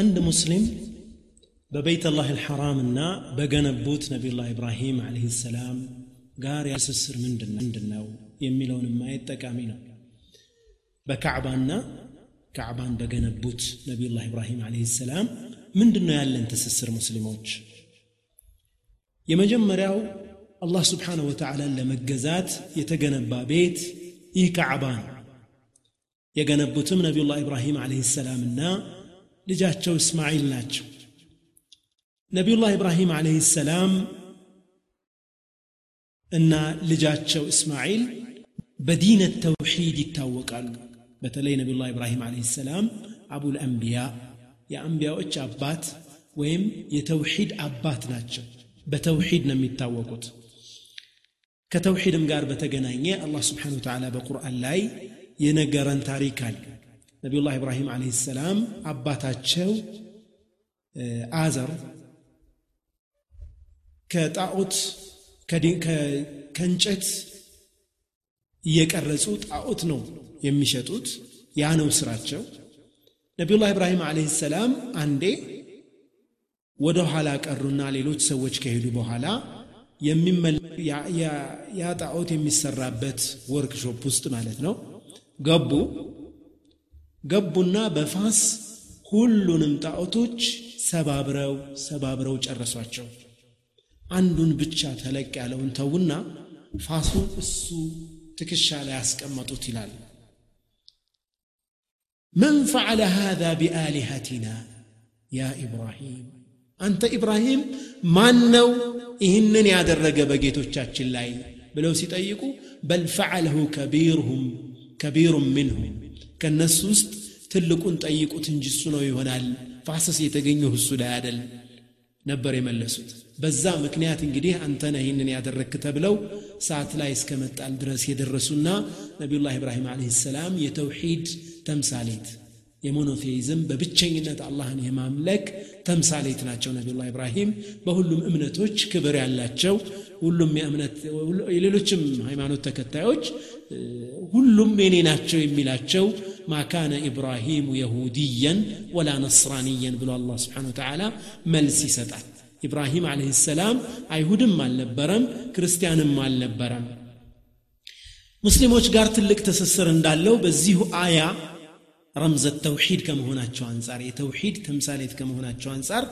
عند مسلم ببيت الله الحرام النا بجن بوت نبي الله إبراهيم عليه السلام قار يسسر من دنا من دنا يميلون ما يتكامينا بكعبنا كعبان بجن بوت نبي الله إبراهيم عليه السلام من دنا يالن تسسر مسلموش يمجم رأو الله سبحانه وتعالى لما جزات يتجنب بيت إيه كعبان يجنب بوت نبي الله إبراهيم عليه السلام النا ልጃቸው እስማዒል ናቸው ነቢዩላህ ኢብራሂም ዓለይህ ሰላም እና ልጃቸው እስማዒል በዲነት ተውሒድ ይታወቃሉ በተለይ ነቢዩላህ ኢብራሂም ዓለይህ ሰላም አቡል አንቢያ የአንቢያዎች አባት ወይም የተውሒድ አባት ናቸው በተውሒድ ነው የሚታወቁት ከተውሒድም ጋር በተገናኘ አላህ ስብሓን ወተዓላ በቁርአን ላይ የነገረን ታሪክ አለ ነቢዩላህ ኢብራሂም ዓለይሂ ሰላም አባታቸው አዘር ከጣዖት ከእንጨት እየቀረጹ ጣዖት ነው የሚሸጡት ያ ነው ስራቸው ነቢዩላህ ኢብራሂም ዓለይሂ ሰላም አንዴ ወደ ኋላ ቀሩና ሌሎች ሰዎች ከሄዱ በኋላ ያ ጣዖት የሚሰራበት ወርክሾፕ ውስጥ ማለት ነው ገቡ ገቡና በፋስ ሁሉንም ጣዖቶች ሰባብረው ሰባብረው ጨረሷቸው አንዱን ብቻ ተለቅ ያለውን ተውና ፋሱን እሱ ትከሻ ላይ ያስቀመጡት ይላል من فعل هذا بآلهتنا يا إبراهيم أنت إبراهيم من نو إهنن يا درجة بجيتو تشاتش الليل بلو سيطيقوا بل فعله كبيرهم كبير منهم ከእነሱ ውስጥ ትልቁን ጠይቁት እንጂ እሱ ነው ይሆናል ፋሰስ የተገኘው እሱ ላይ አደል ነበር የመለሱት በዛ ምክንያት እንግዲህ አንተነ ይህንን ያደረግክ ተብለው ሰዓት ላይ እስከ መጣል ድረስ የደረሱና ነቢዩላህ ኢብራሂም አለህ ሰላም የተውሒድ ተምሳሌት የሞኖቴይዝም በብቸኝነት አላህን የማምለክ ተምሳሌት ናቸው ነቢዩላህ ኢብራሂም በሁሉም እምነቶች ክብር ያላቸው ሁሉም የእምነት ሌሎችም ሃይማኖት ተከታዮች ሁሉም የኔ ናቸው የሚላቸው ما كان إبراهيم يهوديا ولا نصرانيا بل الله سبحانه وتعالى ملسي سدات إبراهيم عليه السلام أيهود ما لبرم كريستيان ما لبرم مسلموش ጋር ትልቅ تسسر اندالو በዚሁ አያ ረምዘ ተውሒድ ከመሆናቸው አንጻር የተውሒድ ተምሳሌት ከመሆናቸው አንጻር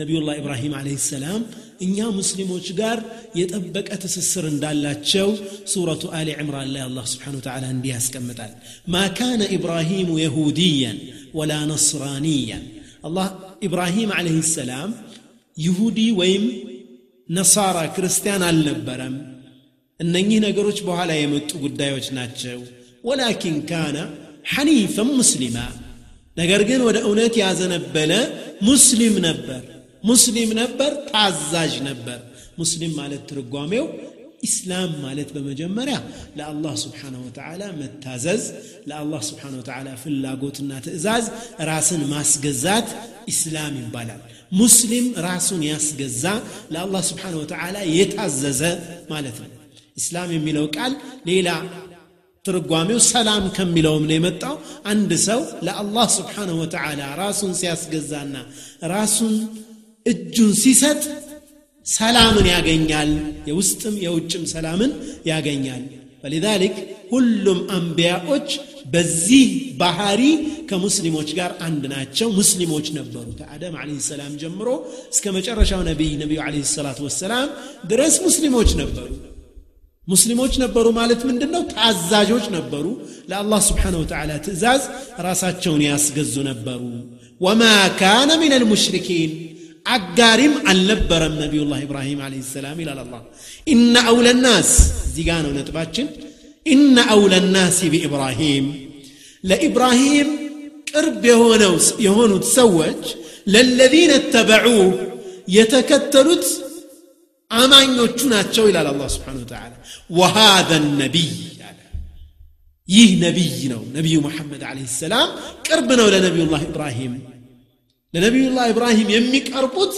ነቢዩላህ ኢብራሂም አለህ ሰላም እኛ ሙስሊሞች ጋር የጠበቀ ትስስር እንዳላቸው ሱረቱ አሊ ዕምራን ላይ አላህ ስብሓን ተዓላ እንዲህ ያስቀምጣል ማ ካነ ኢብራሂሙ የሁዲያን ወላ ነስራንያን አላህ ኢብራሂም አለህ ሰላም ይሁዲ ወይም ነሳራ ክርስቲያን አልነበረም እነኚህ ነገሮች በኋላ የመጡ ጉዳዮች ናቸው ወላኪን ካነ حنيفا مسلما نقرقن ولا أونات نبلا مسلم نبر مسلم نبر تعزاج نبر مسلم مالت ترقواميو إسلام مالت بمجمرة لا الله سبحانه وتعالى متازز لا الله سبحانه وتعالى في اللاقوت تأزاز راس ماس قزات إسلام بلا مسلم راس ياس قزا لا الله سبحانه وتعالى يتعززه مالت إسلام ميلوك قال ليلا ትርጓሜው ሰላም ከሚለውም ነው የመጣው አንድ ሰው ለአላህ ስብሓንሁ ወተዓላ ራሱን ሲያስገዛና ራሱን እጁን ሲሰጥ ሰላምን ያገኛል የውስጥም የውጭም ሰላምን ያገኛል ولذلك ሁሉም አንቢያዎች በዚህ ባህሪ ከሙስሊሞች ጋር አንድ ናቸው ሙስሊሞች ነበሩ ከአደም አለ ሰላም ጀምሮ እስከ መጨረሻው ነቢይ ነቢዩ አለ ሰላት ወሰላም ድረስ ሙስሊሞች ነበሩ ሙስሊሞች ነበሩ ማለት ምንድን ነው ታዛዦች ነበሩ ለአላህ ስብሓን ወተላ ትእዛዝ ራሳቸውን ያስገዙ ነበሩ ወማ ካነ ምን ልሙሽሪኪን አጋሪም አልነበረም ነቢዩላህ ኢብራሂም አለ ሰላም ይላል አላ ኢነ አውለናስ እዚህ ጋ ነው ነጥባችን ኢነ አውለናሲ ቢኢብራሂም ለኢብራሂም ቅርብ የሆነው የሆኑት ሰዎች ለለዚነ ተበዑ የተከተሉት አማኞቹ ናቸው ይላል አላ ስብሓን ወተላ وهذا النبي يه نبينا نبي محمد عليه السلام كربنا ولا نبي الله إبراهيم لنبي الله إبراهيم يمك أربط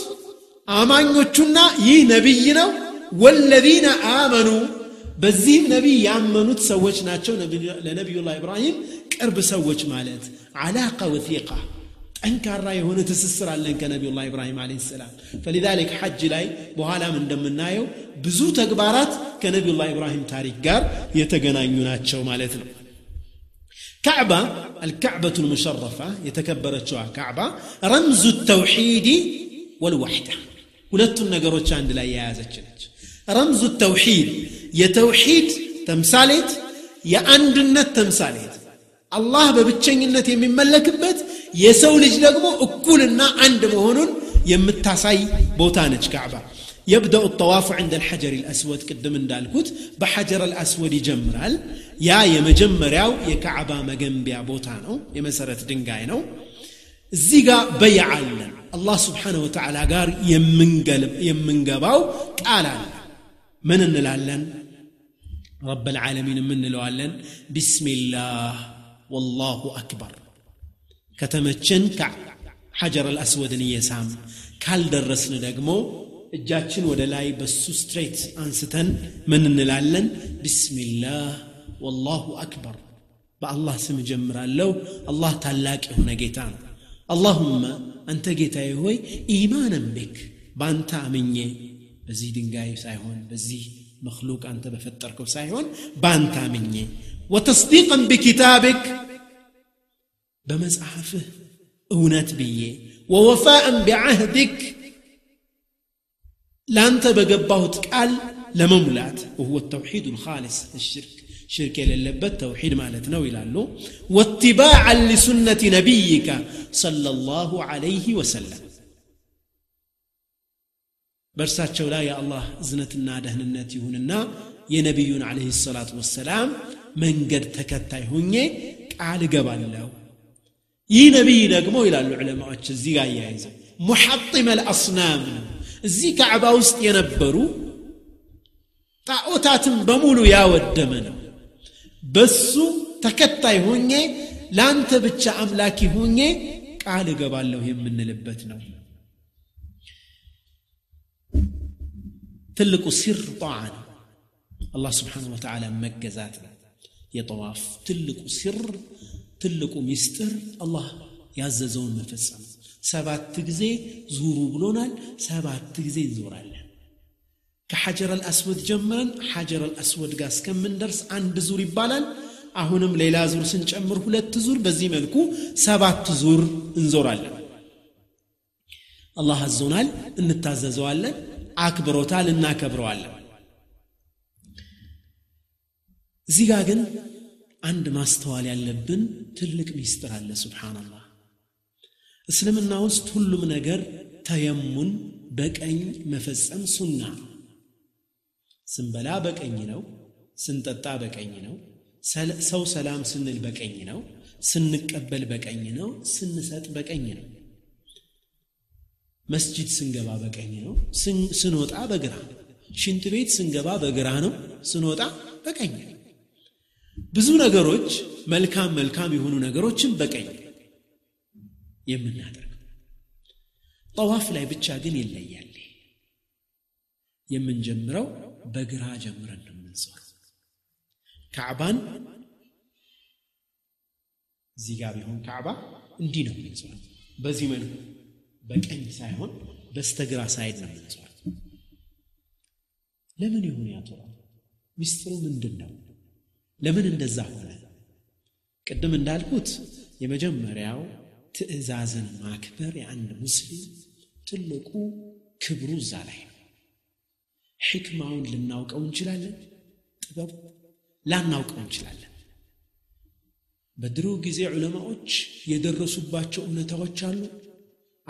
آمان يتشنا يه نبينا والذين آمنوا بزيم نبي يعمنوا تسوجنا لنبي الله إبراهيم كرب سوج مالت علاقة وثيقة ጠንካራ የሆነ ትስስር አለን ከነቢዩላህ ኢብራሂም አለ ሰላም ፈሊዛሊክ ሐጅ ላይ በኋላም እንደምናየው ብዙ ተግባራት ከነቢዩላህ ኢብራሂም ታሪክ ጋር የተገናኙ ናቸው ማለት ነው ካዕባ አልካዕበቱ ልሙሸረፋ የተከበረችዋ ካዕባ ረምዙ ተውሒድ ወልዋሕዳ ሁለቱን ነገሮች አንድ ላይ የያዘች ነች ረምዙ ተውሒድ የተውሒድ ተምሳሌት የአንድነት ተምሳሌት አላህ በብቸኝነት የሚመለክበት የሰው ልጅ ደግሞ እኩልና አንድ መሆኑን የምታሳይ ቦታ ነች ካዕባ يبدأ الطواف عند الحجر الأسود قدم እንዳልኩት بحجر الأسود ይጀምራል ያ የመጀመሪያው የካዕባ መገንቢያ ቦታ ነው የመሰረት ድንጋይ ነው እዚህ ጋር በይዓ አለን አላህ ስብሓንሁ ወተዓላ ጋር የምንገባው ቃል አለ ምን እንላለን ረብ العالمين من لوالن بسم الله والله أكبر ከተመቸን ከሐጀር አልአስወድን እየሳም ካልደረስን ደግሞ እጃችን ወደ ላይ በሱ ስትሬት አንስተን ምን እንላለን ቢስሚላህ ወላሁ አክበር በአላህ ስም እጀምራለሁ አላህ ታላቅ የሆነ ጌታ ነው አላሁመ አንተ ጌታዬ ሆይ ኢማንም ቤክ በአንተ አምኜ በዚህ ድንጋይ ሳይሆን በዚህ መክሉቅ አንተ በፈጠርከው ሳይሆን በአንተ አምኜ ወተስዲቅን ቢኪታብክ بمزعفه اونات بيه ووفاء بعهدك لانت بقباهت قال لمملات وهو التوحيد الخالص الشرك شرك للبت توحيد مالتنا نوي لالو واتباعا لسنة نبيك صلى الله عليه وسلم برسات شولا يا الله زنتنا دهننتي النا يا نبي عليه الصلاة والسلام من قد تكتاي هوني قال قبل الله ይህ ነቢይ ደግሞ ይላሉ ዑለማዎች እዚህ ጋር አያይዘው ሙሐጢመ ልአስናም ነው እዚህ ካዕባ ውስጥ የነበሩ ጣዖታትን በሙሉ ያወደመ ነው በሱ ተከታይ ሆኜ ለአንተ ብቻ አምላኪ ሆኜ ቃል እገባለሁ የምንልበት ነው ትልቁ ሲር ጣዓ ነው አላህ ስብሓን ወተላ መገዛት ነው የጠዋፍ ትልቁ ሲር ትልቁ ሚስጥር አላህ ያዘዘውን መፈጸም ሰባት ጊዜ ዙሩ ብሎናል ሰባት ጊዜ እንዞራለን ከሐጀር አልአስወድ ጀምረን ሐጀር አልአስወድ ጋር እስከምንደርስ አንድ ዙር ይባላል አሁንም ሌላ ዙር ስንጨምር ሁለት ዙር በዚህ መልኩ ሰባት ዙር እንዞራለን አላህ አዞናል እንታዘዘዋለን አክብሮታል እናከብረዋለን እዚህ ጋር ግን አንድ ማስተዋል ያለብን ትልቅ ሚስጥር አለ ስብሓንላህ እስልምና ውስጥ ሁሉም ነገር ተየሙን በቀኝ መፈጸም ሱና ስንበላ በቀኝ ነው ስንጠጣ በቀኝ ነው ሰው ሰላም ስንል በቀኝ ነው ስንቀበል በቀኝ ነው ስንሰጥ በቀኝ ነው መስጂድ ስንገባ በቀኝ ነው ስንወጣ በግራ ሽንት ቤት ስንገባ በግራ ነው ስንወጣ በቀኝ ነው ብዙ ነገሮች መልካም መልካም የሆኑ ነገሮችን በቀኝ የምናደርግ ጠዋፍ ላይ ብቻ ግን ይለያል የምንጀምረው በግራ ጀምረን ነው የምንዞር ካዕባን እዚህ ጋር ቢሆን ካዕባ እንዲህ ነው የምንዞር በዚህ መልኩ በቀኝ ሳይሆን በስተግራ ሳይድ ነው የምንዞር ለምን ይሁን ያቶራ ሚስጥሩ ምንድን ነው ለምን እንደዛ ሆነ? ቅድም እንዳልኩት የመጀመሪያው ትዕዛዝን ማክበር የአንድ ሙስሊም ትልቁ ክብሩ እዛ ላይ ነው። ሕክማውን ልናውቀው እንችላለን፣ ጥበቡ ላናውቀው እንችላለን። በድሮ ጊዜ ዑለማዎች የደረሱባቸው እውነታዎች አሉ።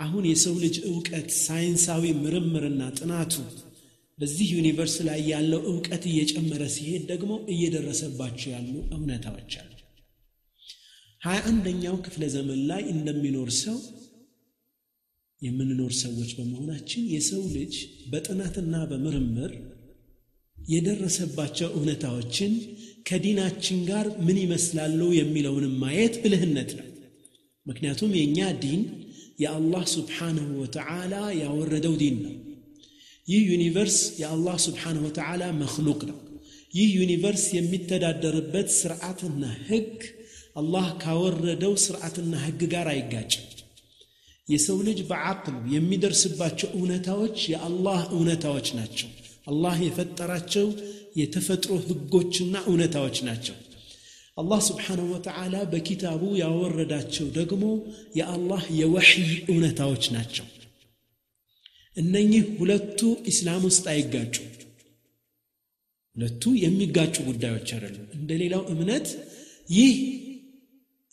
አሁን የሰው ልጅ እውቀት ሳይንሳዊ ምርምርና ጥናቱ በዚህ ዩኒቨርስ ላይ ያለው እውቀት እየጨመረ ሲሄድ ደግሞ እየደረሰባቸው ያሉ እውነታዎች አሉ። ሀያ አንደኛው ክፍለ ዘመን ላይ እንደሚኖር ሰው የምንኖር ሰዎች በመሆናችን የሰው ልጅ በጥናትና በምርምር የደረሰባቸው እውነታዎችን ከዲናችን ጋር ምን ይመስላሉ የሚለውንም ማየት ብልህነት ነው። ምክንያቱም የእኛ ዲን የአላህ ስብሓንሁ ወተዓላ ያወረደው ዲን ነው። ይህ ዩኒቨርስ የአላህ ስብሓንሁ ወተዓላ መክሉቅ ነው ይህ ዩኒቨርስ የሚተዳደርበት ስርዓትና ህግ አላህ ካወረደው ስርዓትና ህግ ጋር አይጋጭም የሰው ልጅ በዓቅሉ የሚደርስባቸው እውነታዎች የአላህ እውነታዎች ናቸው አላህ የፈጠራቸው የተፈጥሮ ህጎችና እውነታዎች ናቸው አላህ ስብሓንሁ ወተዓላ በኪታቡ ያወረዳቸው ደግሞ የአላህ የወሕይ እውነታዎች ናቸው እነኚህ ሁለቱ ኢስላም ውስጥ አይጋጩ ሁለቱ የሚጋጩ ጉዳዮች አይደሉ እንደ ሌላው እምነት ይህ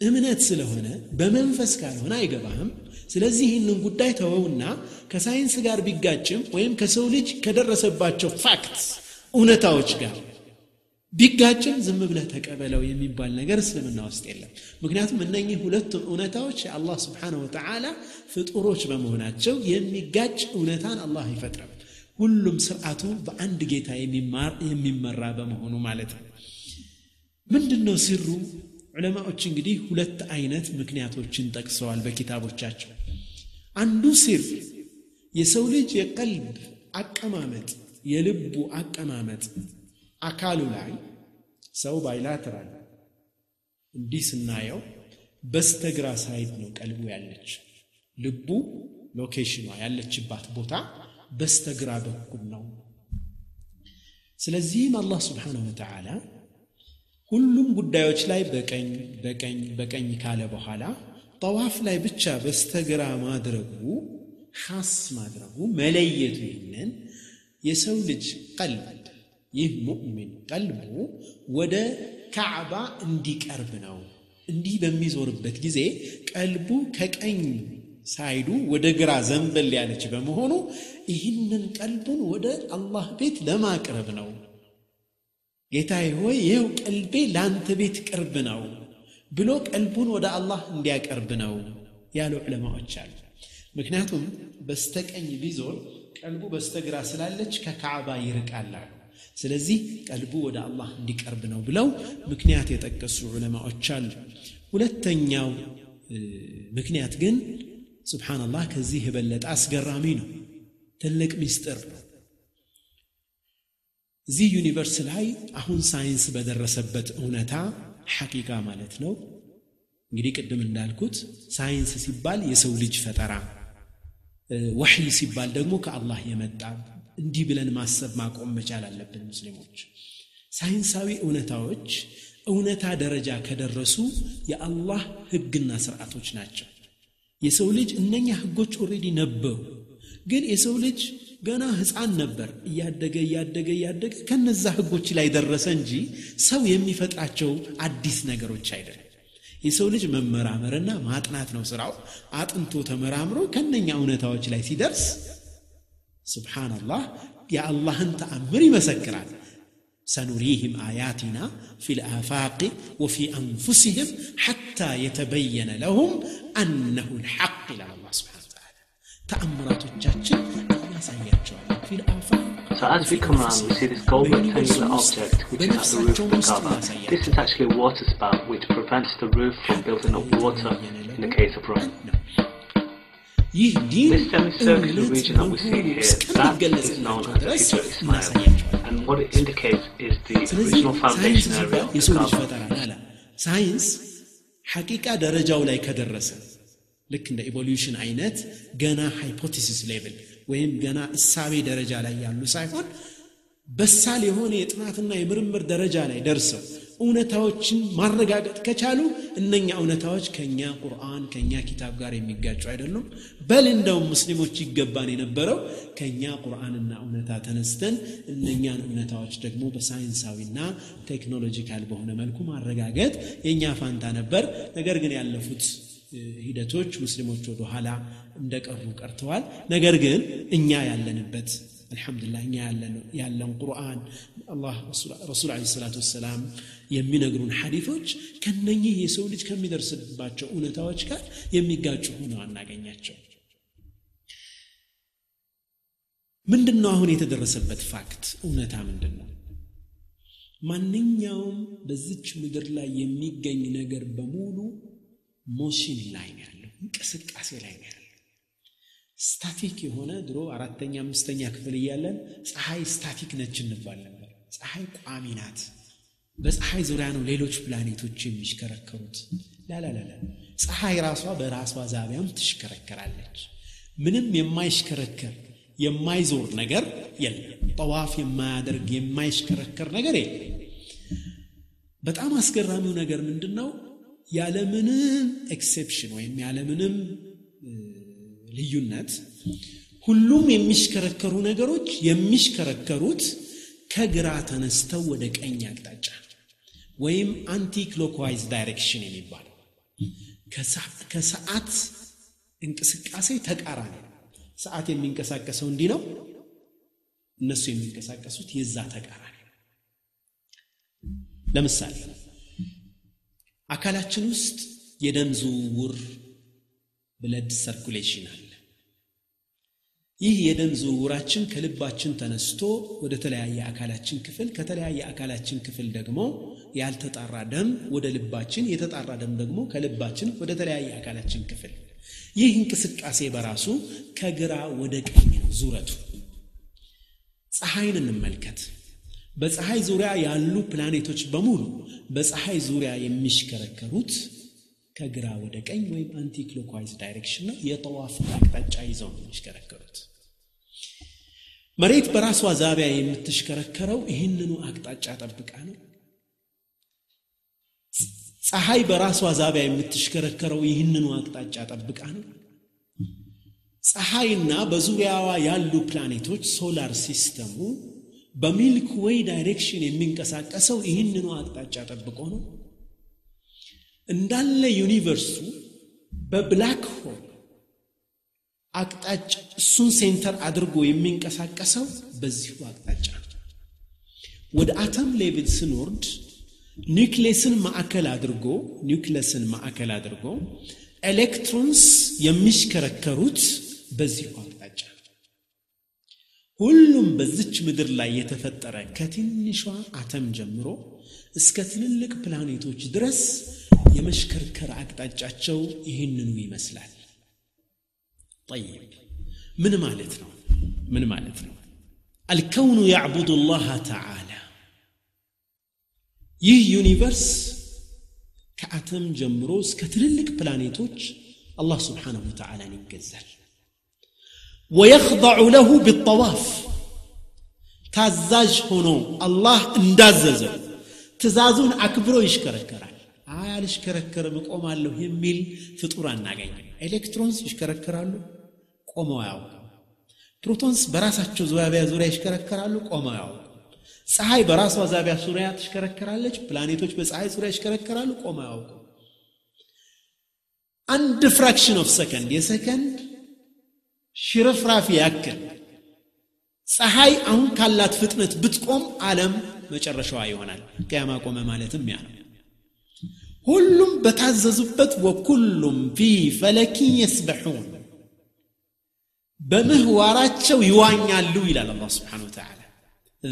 እምነት ስለሆነ በመንፈስ ካልሆነ አይገባህም ስለዚህ ይህንን ጉዳይ ተወውና ከሳይንስ ጋር ቢጋጭም ወይም ከሰው ልጅ ከደረሰባቸው ፋክት እውነታዎች ጋር ቢጋጭም ዝም ብለህ ተቀበለው የሚባል ነገር እስልምና ውስጥ የለም ምክንያቱም እነኚህ ሁለቱ እውነታዎች የአላህ ስብሓንሁ ወተዓላ ፍጡሮች በመሆናቸው የሚጋጭ እውነታን አላህ አይፈጥርም ሁሉም ስርዓቱ በአንድ ጌታ የሚመራ በመሆኑ ማለት ነው ምንድን ነው ሲሩ ዑለማዎች እንግዲህ ሁለት አይነት ምክንያቶችን ጠቅሰዋል በኪታቦቻቸው አንዱ ሲር የሰው ልጅ የቀልብ አቀማመጥ የልቡ አቀማመጥ አካሉ ላይ ሰው ባይላትራል እንዲህ ስናየው በስተግራ ሳይድ ነው ቀልቡ ያለች ልቡ ሎኬሽኗ ያለችባት ቦታ በስተግራ በኩል ነው ስለዚህም አላህ ስብሓንሁ ወተላ ሁሉም ጉዳዮች ላይ በቀኝ በቀኝ በቀኝ ካለ በኋላ ጠዋፍ ላይ ብቻ በስተግራ ማድረጉ ኻስ ማድረጉ መለየቱ ይህንን የሰው ልጅ ቀልብ ይህ ሙእሚን ቀልቡ ወደ ካዕባ እንዲቀርብ ነው። እንዲህ በሚዞርበት ጊዜ ቀልቡ ከቀኝ ሳይዱ ወደ ግራ ዘንበል ያለች በመሆኑ ይህንን ቀልቡን ወደ አላህ ቤት ለማቅረብ ነው። ጌታዬ ሆይ ይኸው ቀልቤ ለአንተ ቤት ቅርብ ነው ብሎ ቀልቡን ወደ አላህ እንዲያቀርብ ነው ያሉ ዕለማዎች አሉ። ምክንያቱም በስተቀኝ ቢዞር ቀልቡ በስተግራ ስላለች ከካዕባ ይርቃላል። ስለዚህ ቀልቡ ወደ አላህ እንዲቀርብ ነው ብለው ምክንያት የጠቀሱ ዑለማዎች አሉ ሁለተኛው ምክንያት ግን ስብሓንላህ ከዚህ የበለጠ አስገራሚ ነው ትልቅ ሚስጥር እዚህ ዩኒቨርስ ላይ አሁን ሳይንስ በደረሰበት እውነታ ሐቂቃ ማለት ነው እንግዲህ ቅድም እንዳልኩት ሳይንስ ሲባል የሰው ልጅ ፈጠራ ወሕይ ሲባል ደግሞ ከአላህ የመጣ እንዲህ ብለን ማሰብ ማቆም መቻል አለብን ሙስሊሞች። ሳይንሳዊ እውነታዎች እውነታ ደረጃ ከደረሱ የአላህ ህግና ስርዓቶች ናቸው። የሰው ልጅ እነኛ ህጎች ኦሬዲ ነበሩ፣ ግን የሰው ልጅ ገና ህፃን ነበር። እያደገ እያደገ እያደገ ከነዛ ህጎች ላይ ደረሰ እንጂ ሰው የሚፈጥራቸው አዲስ ነገሮች አይደለም። የሰው ልጅ መመራመርና ማጥናት ነው ስራው። አጥንቶ ተመራምሮ ከነኛ እውነታዎች ላይ ሲደርስ سبحان الله يا ስብሓንላህ የአላህን ተአምር ይመሰክራል سنريهم آياتنا في الآفاق وفي أنفسهم حتى يتبين لهم أنه الحق إلى الله سبحانه وتعالى تأمرات الجاتشن في الآفاق So as we come around, we see this gold rectangular object which is at the roof of the Kaaba. This is actually a water spout which prevents the roof from building up water in the case of rain. ይህ ዲን እምነት በሙሉ እስከሚገለጽላቸው ድረስ እናሳያቸው። ስለዚህ ሳይንስ ሲባል የሰው ልጅ ፈጠራ ነው አለ። ሳይንስ ሐቂቃ ደረጃው ላይ ከደረሰ ልክ እንደ ኢቮሉሽን አይነት ገና ሃይፖቴሲስ ሌቭል ወይም ገና እሳቤ ደረጃ ላይ ያሉ ሳይሆን በሳል የሆነ የጥናትና የምርምር ደረጃ ላይ ደርሰው እውነታዎችን ማረጋገጥ ከቻሉ እነኛ እውነታዎች ከኛ ቁርአን ከኛ ኪታብ ጋር የሚጋጩ አይደሉም በል እንደውም ሙስሊሞች ይገባን የነበረው ከኛ ቁርአንና እውነታ ተነስተን እነኛን እውነታዎች ደግሞ በሳይንሳዊና ቴክኖሎጂካል በሆነ መልኩ ማረጋገጥ የእኛ ፋንታ ነበር ነገር ግን ያለፉት ሂደቶች ሙስሊሞች ወደኋላ ኋላ እንደቀሩ ቀርተዋል ነገር ግን እኛ ያለንበት አልሐምዱላህ እኛ ያለን ቁርአን አላህ ረሱል አለ ሰላት ወሰላም የሚነግሩን ሐዲቶች ከነኚህ የሰው ልጅ ከሚደርስባቸው እውነታዎች ጋር የሚጋጩ ሆነው አናገኛቸው ምንድን ነው አሁን የተደረሰበት ፋክት እውነታ ምንድን ነው ማንኛውም በዚች ምድር ላይ የሚገኝ ነገር በሙሉ ሞሽን ላይ ያለው እንቅስቃሴ ላይ ያለው ስታቲክ የሆነ ድሮ አራተኛ አምስተኛ ክፍል እያለን ፀሐይ ስታቲክ ነች እንባል ነበር። ፀሐይ ቋሚ ናት። በፀሐይ ዙሪያ ነው ሌሎች ፕላኔቶች የሚሽከረከሩት። ላላላላ ፀሐይ ራሷ በራሷ ዛቢያም ትሽከረከራለች። ምንም የማይሽከረከር የማይዞር ነገር የለም። ጠዋፍ የማያደርግ የማይሽከረከር ነገር የለም። በጣም አስገራሚው ነገር ምንድን ነው? ያለምንም ኤክሴፕሽን ወይም ያለምንም ልዩነት ሁሉም የሚሽከረከሩ ነገሮች የሚሽከረከሩት ከግራ ተነስተው ወደ ቀኝ አቅጣጫ ወይም አንቲ ክሎክዋይዝ ዳይሬክሽን የሚባለው ከሰዓት እንቅስቃሴ ተቃራኒ ሰዓት የሚንቀሳቀሰው እንዲህ ነው እነሱ የሚንቀሳቀሱት የዛ ተቃራኒ ለምሳሌ አካላችን ውስጥ የደም ዝውውር ብለድ ሰርኩሌሽን አለ ይህ የደም ዝውውራችን ከልባችን ተነስቶ ወደ ተለያየ አካላችን ክፍል ከተለያየ አካላችን ክፍል ደግሞ ያልተጣራ ደም ወደ ልባችን፣ የተጣራ ደም ደግሞ ከልባችን ወደ ተለያየ አካላችን ክፍል። ይህ እንቅስቃሴ በራሱ ከግራ ወደ ቀኝ ነው ዙረቱ። ፀሐይን እንመልከት። በፀሐይ ዙሪያ ያሉ ፕላኔቶች በሙሉ በፀሐይ ዙሪያ የሚሽከረከሩት ከግራ ወደ ቀኝ ወይም አንቲክሎኳይዝ ዳይሬክሽን ነው የጠዋፍ አቅጣጫ ይዘው ነው የሚሽከረከሩት መሬት በራሷ ዛቢያ የምትሽከረከረው ይህንኑ አቅጣጫ ጠብቃ ነው ፀሐይ በራሷ ዛቢያ የምትሽከረከረው ይህንኑ አቅጣጫ ጠብቃ ነው ፀሐይና በዙሪያዋ ያሉ ፕላኔቶች ሶላር ሲስተሙ በሚልክ ወይ ዳይሬክሽን የሚንቀሳቀሰው ይህንኑ አቅጣጫ ጠብቆ ነው እንዳለ ዩኒቨርሱ በብላክ ሆል አቅጣጫ እሱን ሴንተር አድርጎ የሚንቀሳቀሰው በዚሁ አቅጣጫ ነው። ወደ አተም ሌቭል ስንወርድ ኒክሌስን ማዕከል አድርጎ ኒክሌስን ማዕከል አድርጎ ኤሌክትሮንስ የሚሽከረከሩት በዚሁ አቅጣጫ ሁሉም በዚች ምድር ላይ የተፈጠረ ከትንሿ አተም ጀምሮ እስከ ትልልቅ ፕላኔቶች ድረስ የመሽከርከር አቅጣጫቸው ይህንኑ ይመስላል ጠይብ ምን ማለት ነው ምን ማለት ነው አልከውኑ ያዕቡዱ ላህ ተዓላ ይህ ዩኒቨርስ ከአተም ጀምሮ እስከ ትልልቅ ፕላኔቶች አላህ ስብሓንሁ ወተዓላን ይገዛል ወየኽضዑ ለሁ ቢጠዋፍ ታዛዥ ሆኖ አላህ እንዳዘዘው ትእዛዙን አክብሮ ይሽከረከራል አይ አልሽከረከርም እቆማለሁ የሚል ፍጡር አናገኝም ኤሌክትሮንስ ይሽከረከራሉ ቆመው አያውቁ ፕሮቶንስ በራሳቸው ዘባቢያ ዙሪያ ይሽከረከራሉ ቆመው አያውቁ ፀሐይ በራሷ ዛቢያ ዙሪያ ትሽከረከራለች ፕላኔቶች በፀሐይ ዙሪያ ይሽከረከራሉ ቆመው አያውቁ አንድ ፍራክሽን ኦፍ ሰከንድ የሰከንድ ሽርፍራፊ ያክል ፀሐይ አሁን ካላት ፍጥነት ብትቆም ዓለም መጨረሻዋ ይሆናል ቅያማ ቆመ ማለትም ያ ነው ሁሉም በታዘዙበት ወኩሉም ፊ ፈለኪን የስበሑን በምህዋራቸው ይዋኛሉ ይላል አላ ስብሓን ወተላ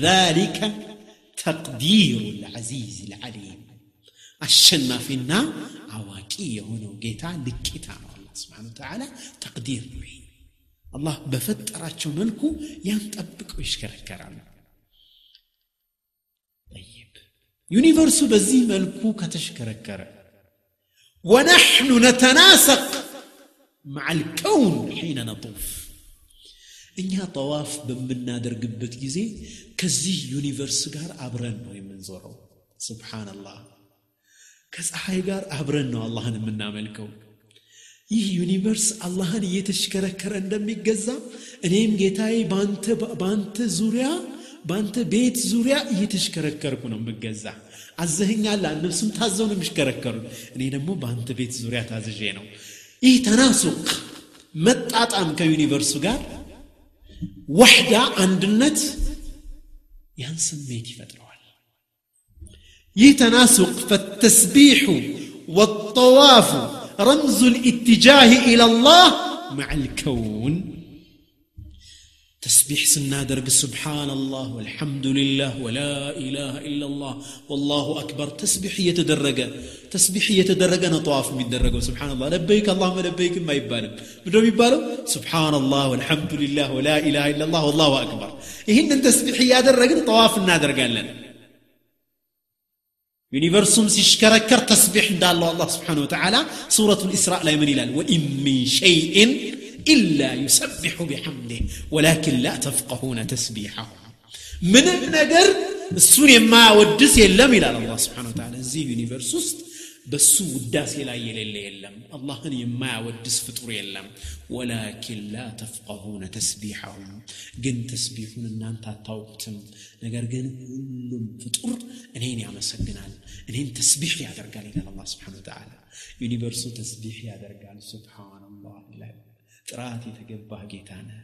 ذلك ተቅዲሩ ልዓዚዝ ልዓሊም አሸናፊና አዋቂ የሆነው ጌታ ልቂታ ነው አላ ስብሓን ወተላ ተቅዲር ነው አላህ በፈጠራቸው መልኩ ያን ጠብቀው ይሽከረከራሉ ዩኒቨርሱ በዚህ መልኩ ከተሽከረከረ ወነሕኑ ነተናሰቅ مع الكون حين እኛ ጠዋፍ በምናደርግበት ጊዜ ከዚህ ዩኒቨርስ ጋር አብረን ነው የምንዞረው ስብሓንላህ ከፀሐይ ጋር አብረን ነው አላህን የምናመልከው ይህ ዩኒቨርስ አላህን እየተሽከረከረ እንደሚገዛ እኔም ጌታዬ በአንተ ዙሪያ በአንተ ቤት ዙሪያ እየተሽከረከርኩ ነው የምገዛ አዘህኛል እነሱም ታዘው ነው የሚሽከረከሩ እኔ ደግሞ በአንተ ቤት ዙሪያ ታዝዤ ነው ይህ ተናሱቅ መጣጣም ከዩኒቨርሱ ጋር ወሕዳ አንድነት ያን ስሜት ይፈጥረዋል ይህ ተናሱቅ ፈተስቢሑ ወጠዋፉ ረምዙ ልኢትጃህ ኢላ ላህ مع الكون تسبيح درق سبحان الله والحمد لله ولا إله إلا الله والله أكبر تسبيح يتدرج تسبيح يتدرج أنا طواف من درجة سبحان الله لبيك اللهم لبيك ما يبالم من رب يبالم سبحان الله والحمد لله ولا إله إلا الله والله أكبر هنا التسبيح يا درجة طواف النادر قال لنا يونيفرسوم سيشكركر تسبيح دال الله سبحانه وتعالى سورة الإسراء لا يمني يمن وإن من شيء إلا يسبح بحمده ولكن لا تفقهون تسبيحه من النجر السون ما ودس يلم إلى الله سبحانه وتعالى زي يونيفرسوس بس وداس يلا يلل يلم الله هني ما ودس فطور يلم ولكن لا تفقهون تسبيحه جن تسبيحون ان انت تاوقتم نجر جن كلهم فطور انين يا مسجنال انين تسبيح يا درغال الى الله سبحانه وتعالى يونيفرسو تسبيح يا درغال سبحان ጥራት የተገባህ ጌታ ነህ።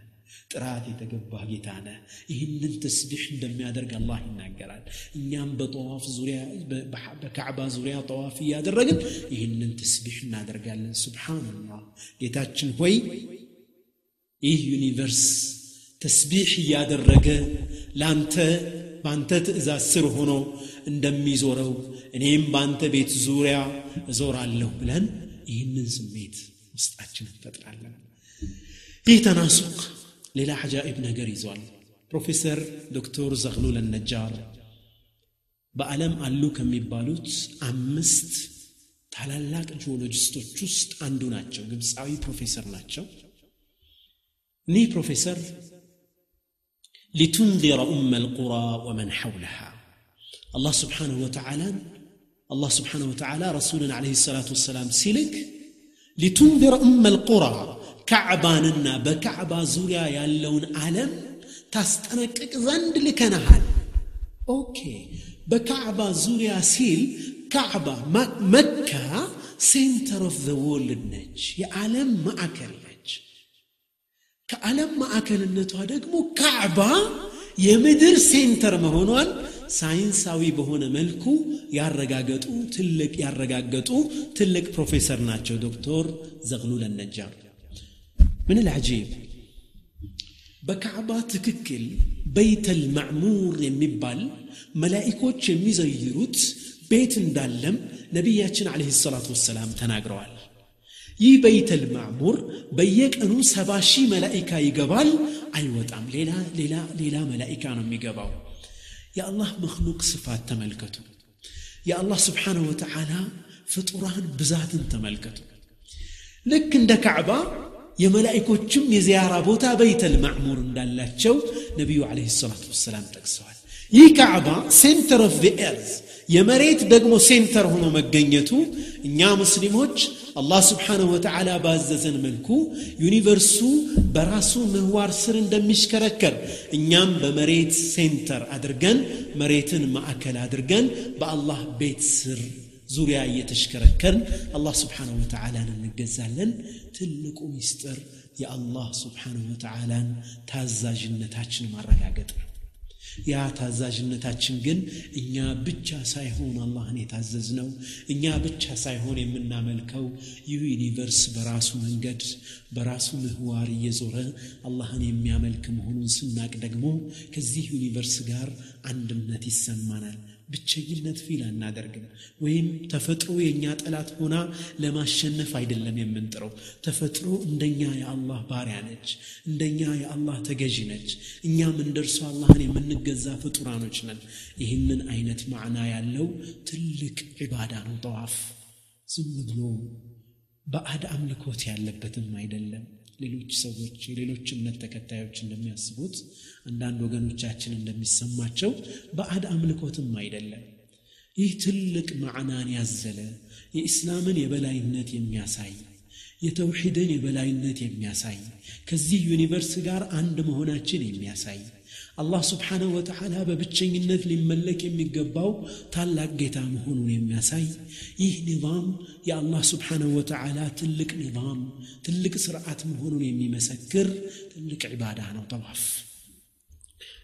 ጥራት የተገባህ ጌታ ነህ። ይህንን ተስቢሕ እንደሚያደርግ አላህ ይናገራል። እኛም በጠዋፍ ዙሪያ በካዕባ ዙሪያ ጠዋፍ እያደረግን ይህንን ተስቢሕ እናደርጋለን። ሱብሓነላህ ጌታችን ሆይ ይህ ዩኒቨርስ ተስቢሕ እያደረገ ለአንተ በአንተ ትእዛዝ ስር ሆኖ እንደሚዞረው እኔም በአንተ ቤት ዙሪያ እዞራለሁ ብለን ይህንን ስሜት ውስጣችን እንፈጥራለን። ይህ ተናሱቅ ሌላ ሐጃኢብ ነገር ይዟል ፕሮፌሰር ዶክተር ዘግሉል ነጃር በዓለም አሉ ከሚባሉት አምስት ታላላቅ ጂኦሎጂስቶች ውስጥ አንዱ ናቸው ግብፃዊ ፕሮፌሰር ናቸው እኒህ ፕሮፌሰር ሊቱንዚረ ኡመ ልቁራ ወመን ሐውለሃ አላህ ስብሓንሁ ወተዓላን አላህ ስብሓንሁ ወተዓላ ረሱልን ዓለይሂ ሰላቱ ወሰላም ሲልክ ሊቱንዚረ ኡመ ልቁራ ካዕባንና በካዕባ ዙሪያ ያለውን ዓለም ታስጠነቅቅ ዘንድ ልከናሃል ኦኬ በካዕባ ዙሪያ ሲል ካዕባ መካ ሴንተር ኦፍ ዘ ወርልድ ነች የዓለም ማዕከል ነች ከዓለም ማዕከልነቷ ደግሞ ካዕባ የምድር ሴንተር መሆኗን ሳይንሳዊ በሆነ መልኩ ያረጋገጡ ትልቅ ያረጋገጡ ትልቅ ፕሮፌሰር ናቸው ዶክተር ዘግሉ من العجيب በካዕባ ትክክል በይተል ማዕሙር የሚባል መላኢኮች የሚዘይሩት ቤት እንዳለም ነቢያችን አለህ ሰላቱ ወሰላም ተናግረዋል ይህ በይተል ማዕሙር በየቀኑ ሰባ ሺህ መላኢካ ይገባል አይወጣም ሌላ ሌላ ሌላ መላኢካ ነው የሚገባው የአላህ መክሉቅ ስፋት ተመልከቱ የአላህ ስብሓንሁ ወተዓላ ፍጡራን ብዛትን ተመልከቱ ልክ እንደ ካዕባ የመላይኮችም የዚያራ ቦታ በይተል ማዕሙር እንዳላቸው ነቢዩ አለ ሰላት ወሰላም ጠቅሰዋል ይህ ካዕባ ሴንተር ኦፍ ኤርዝ የመሬት ደግሞ ሴንተር ሆኖ መገኘቱ እኛ ሙስሊሞች አላህ ስብሓንሁ ወተዓላ ባዘዘን መልኩ ዩኒቨርሱ በራሱ ምህዋር ስር እንደሚሽከረከር እኛም በመሬት ሴንተር አድርገን መሬትን ማዕከል አድርገን በአላህ ቤት ስር ዙሪያ እየተሽከረከርን አላህ ስብሓን ወተዓላን እንገዛለን ትልቁ ሚስጥር የአላህ ስብሓን ወተላን ታዛዥነታችን ማረጋገጥ ነው ያ ታዛዥነታችን ግን እኛ ብቻ ሳይሆን አላህን የታዘዝ ነው እኛ ብቻ ሳይሆን የምናመልከው ይህ ዩኒቨርስ በራሱ መንገድ በራሱ ምህዋር እየዞረ አላህን የሚያመልክ መሆኑን ስናቅ ደግሞ ከዚህ ዩኒቨርስ ጋር አንድነት ይሰማናል ብቸኝነት ፊል አናደርግም። ወይም ተፈጥሮ የእኛ ጠላት ሆና ለማሸነፍ አይደለም የምንጥረው። ተፈጥሮ እንደኛ የአላህ ባሪያ ነች፣ እንደኛ የአላህ ተገዢ ነች። እኛም እንደርሱ አላህን የምንገዛ ፍጡራኖች ነን። ይህንን አይነት ማዕና ያለው ትልቅ ዒባዳ ነው ጠዋፍ። ዝም ብሎ በአድ አምልኮት ያለበትም አይደለም። ሌሎች ሰዎች የሌሎች እምነት ተከታዮች እንደሚያስቡት አንዳንድ ወገኖቻችን እንደሚሰማቸው በአድ አምልኮትም አይደለም። ይህ ትልቅ ማዕናን ያዘለ የእስላምን የበላይነት የሚያሳይ የተውሒድን የበላይነት የሚያሳይ ከዚህ ዩኒቨርስ ጋር አንድ መሆናችን የሚያሳይ አላህ ስብሓንሁ ወተዓላ በብቸኝነት ሊመለክ የሚገባው ታላቅ ጌታ መሆኑን የሚያሳይ ይህ ኒዛም የአላህ ስብሓንሁ ወተዓላ ትልቅ ኒዛም ትልቅ ስርዓት መሆኑን የሚመሰክር ትልቅ ዒባዳ ነው ጠዋፍ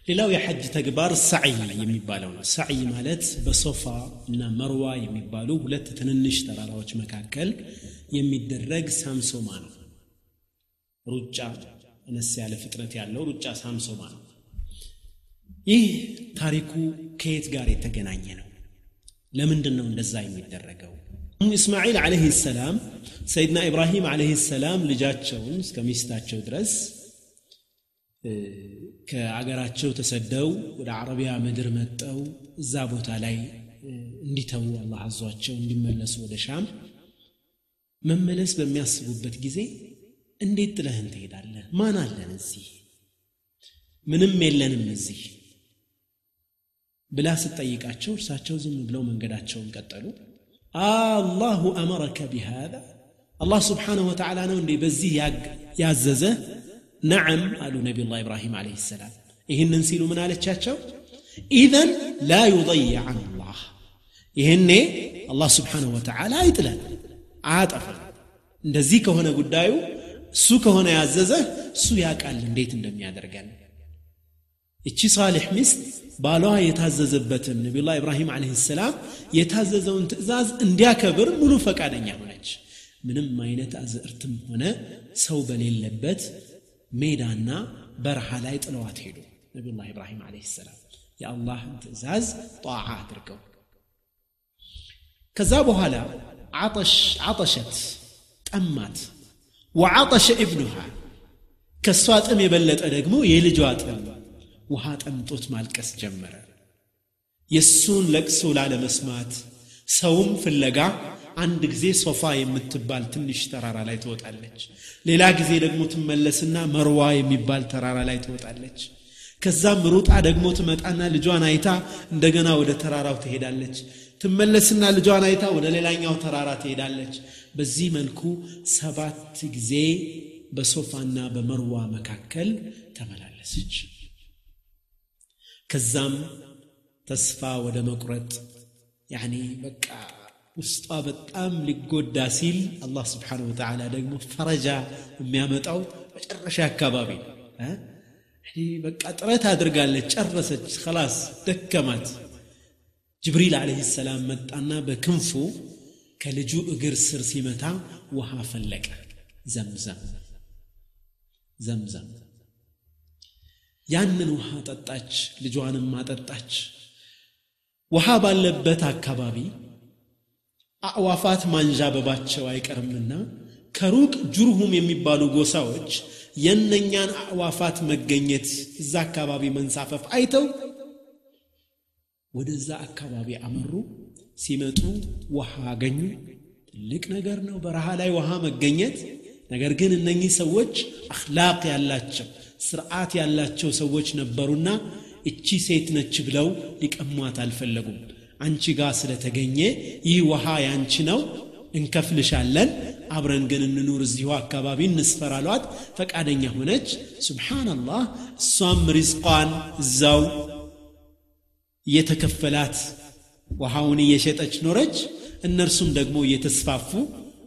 ሌላው የሐጅ ተግባር ሰዕይ የሚባለው ነው ሰዕይ ማለት በሶፋ እና መርዋ የሚባሉ ሁለት ትንንሽ ተራራዎች መካከል የሚደረግ ሳምሶማ ነው ሩጫ አነስ ያለ ፍጥነት ያለው ሩጫ ሳምሶማ ነው ይህ ታሪኩ ከየት ጋር የተገናኘ ነው ለምንድን ነው እንደዛ የሚደረገው እስማኤል ለ ሰላም ሰይድና ኢብራሂም ለ ሰላም ልጃቸውን እስከ ሚስታቸው ድረስ ከአገራቸው ተሰደው ወደ አረቢያ ምድር መጠው እዛ ቦታ ላይ እንዲተዉ አላ አዟቸው እንዲመለሱ ወደ ሻም መመለስ በሚያስቡበት ጊዜ እንዴት ጥለህን ትሄዳለህ ማን አለን እዚህ ምንም የለንም እዚህ ብላ ስትጠይቃቸው እርሳቸው ዝም ብለው መንገዳቸውን ቀጠሉ አላሁ አመረከ ቢሃዛ አላህ ስብሓንሁ ወተዓላ ነው እንዴ በዚህ ያዘዘ ነዓም አሉ ነቢዩላህ ኢብራሂም አለህ ሰላም ይህንን ሲሉ ምን አለቻቸው ኢዘን ላ ዩضይዕ አን ላህ ይህኔ አላህ ስብሓንሁ ወተዓላ አይጥለን አያጠፋም እንደዚህ ከሆነ ጉዳዩ እሱ ከሆነ ያዘዘህ እሱ ያውቃል እንዴት እንደሚያደርገን እቺ ሳሌሕ ሚስት ባሏ የታዘዘበትን ነቢዩላ ኢብራሂም አለህ ሰላም የታዘዘውን ትእዛዝ እንዲያከብር ሙሉ ፈቃደኛ ሆነች ምንም አይነት አዝዕርትም ሆነ ሰው በሌለበት ሜዳና በረሃ ላይ ጥለዋት ሄዱ ነቢዩላ ኢብራሂም አለህ ሰላም የአላህን ትእዛዝ ጣዓ አድርገው ከዛ በኋላ አጠሸት ጠማት وعطش ابنها ከሷ ጥም የበለጠ ደግሞ የልጇ ጥም ውሃ ጠምጦት ማልቀስ ጀመረ። የእሱን ለቅሶ ላለመስማት ሰውም ፍለጋ አንድ ጊዜ ሶፋ የምትባል ትንሽ ተራራ ላይ ትወጣለች። ሌላ ጊዜ ደግሞ ትመለስና መርዋ የሚባል ተራራ ላይ ትወጣለች። ከዛም ሩጣ ደግሞ ትመጣና ልጇን አይታ እንደገና ወደ ተራራው ትሄዳለች። ትመለስና ልጇን አይታ ወደ ሌላኛው ተራራ ትሄዳለች። በዚህ መልኩ ሰባት ጊዜ በሶፋና በመርዋ መካከል ተመላለሰች። ከዛም ተስፋ ወደ መቁረጥ ያኒ በቃ ውስጧ በጣም ሊጎዳ ሲል አላህ ስብሓን ወተዓላ ደግሞ ፈረጃ የሚያመጣው መጨረሻ አካባቢ በቃ ጥረት አድርጋለች ጨረሰች ከላስ ደከማት ጅብሪል አለህ ሰላም መጣና በክንፉ ከልጁ እግር ስር ሲመታ ውሃ ፈለቀ ዘምዘም ዘምዘም ያንን ውሃ ጠጣች፣ ልጇንም አጠጣች። ውሃ ባለበት አካባቢ አዕዋፋት ማንዣበባቸው አይቀርምና ከሩቅ ጁርሁም የሚባሉ ጎሳዎች የነኛን አዕዋፋት መገኘት እዛ አካባቢ መንሳፈፍ አይተው ወደዛ አካባቢ አመሩ። ሲመጡ ውሃ አገኙ። ትልቅ ነገር ነው በረሃ ላይ ውሃ መገኘት። ነገር ግን እነኚህ ሰዎች አክላቅ ያላቸው ስርዓት ያላቸው ሰዎች ነበሩና እቺ ሴት ነች ብለው ሊቀሟት አልፈለጉም አንቺ ጋር ስለተገኘ ይህ ውሃ ያንቺ ነው እንከፍልሻለን አብረን ግን እንኑር እዚሁ አካባቢ እንስፈራሏት ፈቃደኛ ሆነች ስብሓናላህ እሷም ሪዝቋን እዛው እየተከፈላት ውሃውን እየሸጠች ኖረች እነርሱም ደግሞ እየተስፋፉ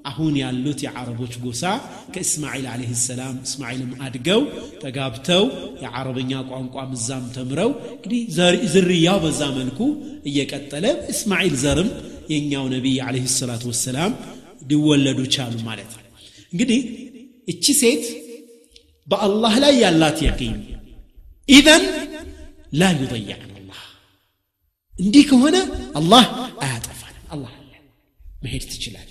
አሁን ያሉት የዓረቦች ጎሳ ከእስማኤል አለህ ሰላም እስማኤልም አድገው ተጋብተው የዓረበኛ ቋንቋም እዛም ተምረው እንግዲህ ዝርያው በዛ መልኩ እየቀጠለ እስማኤል ዘርም የእኛው ነቢይ አለህ ሰላት ወሰላም ሊወለዱ ቻሉ ማለት ነው እንግዲህ እቺ ሴት በአላህ ላይ ያላት የቂን ኢዘን ላ ዩضይዐን አላህ እንዲህ ከሆነ አላህ አያጠፋንም አላህ አለ መሄድ ትችላለ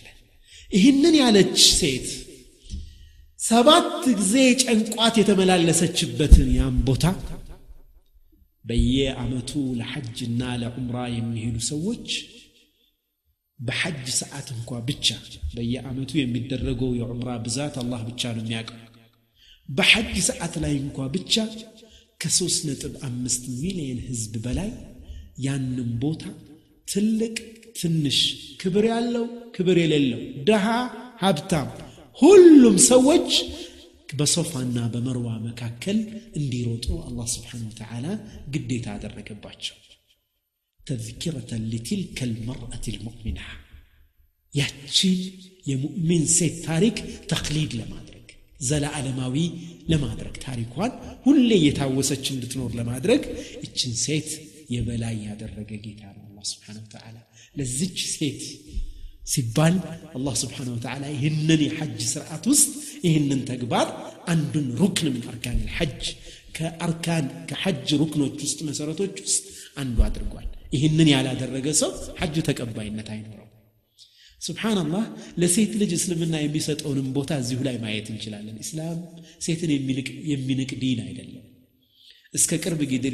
ይህንን ያለች ሴት ሰባት ጊዜ ጨንቋት የተመላለሰችበትን ያን ቦታ በየአመቱ ለሐጅና ለዑምራ የሚሄዱ ሰዎች በሐጅ ሰዓት እንኳ ብቻ በየአመቱ የሚደረገው የዑምራ ብዛት አላህ ብቻ ነው የሚያውቀው በሐጅ ሰዓት ላይ እንኳ ብቻ ከ3 ነጥብ አምስት ሚሊዮን ህዝብ በላይ ያንን ቦታ ትልቅ ትንሽ፣ ክብር ያለው ክብር የሌለው፣ ድሃ ሀብታም፣ ሁሉም ሰዎች በሶፋና በመርዋ መካከል እንዲሮጡ አላህ ስብሓን ወተዓላ ግዴታ አደረገባቸው ተذكرة لتلك المرأة المؤمنة ያቺን የሙእሚን ሴት ታሪክ ተክሊድ ለማድረግ ዘላለማዊ ለማድረግ ታሪኳን ሁሌ እየታወሰች እንድትኖር ለማድረግ እችን ሴት የበላይ ያደረገ ጌታ ነው አላ ስብሓን ወተዓላ ለዚች ሴት ሲባል አላህ ስብሓን ወተዓላ ይህንን የሐጅ ስርዓት ውስጥ ይህንን ተግባር አንዱን ሩክን ምን አርካን ልሐጅ ከአርካን ከሐጅ ሩክኖች ውስጥ መሰረቶች ውስጥ አንዱ አድርጓል ይህንን ያላደረገ ሰው ሐጁ ተቀባይነት አይኖረው ስብሓንላህ ለሴት ልጅ እስልምና የሚሰጠውንም ቦታ እዚሁ ላይ ማየት እንችላለን ኢስላም ሴትን የሚንቅ ዲን አይደለም እስከ ቅርብ ጊዜ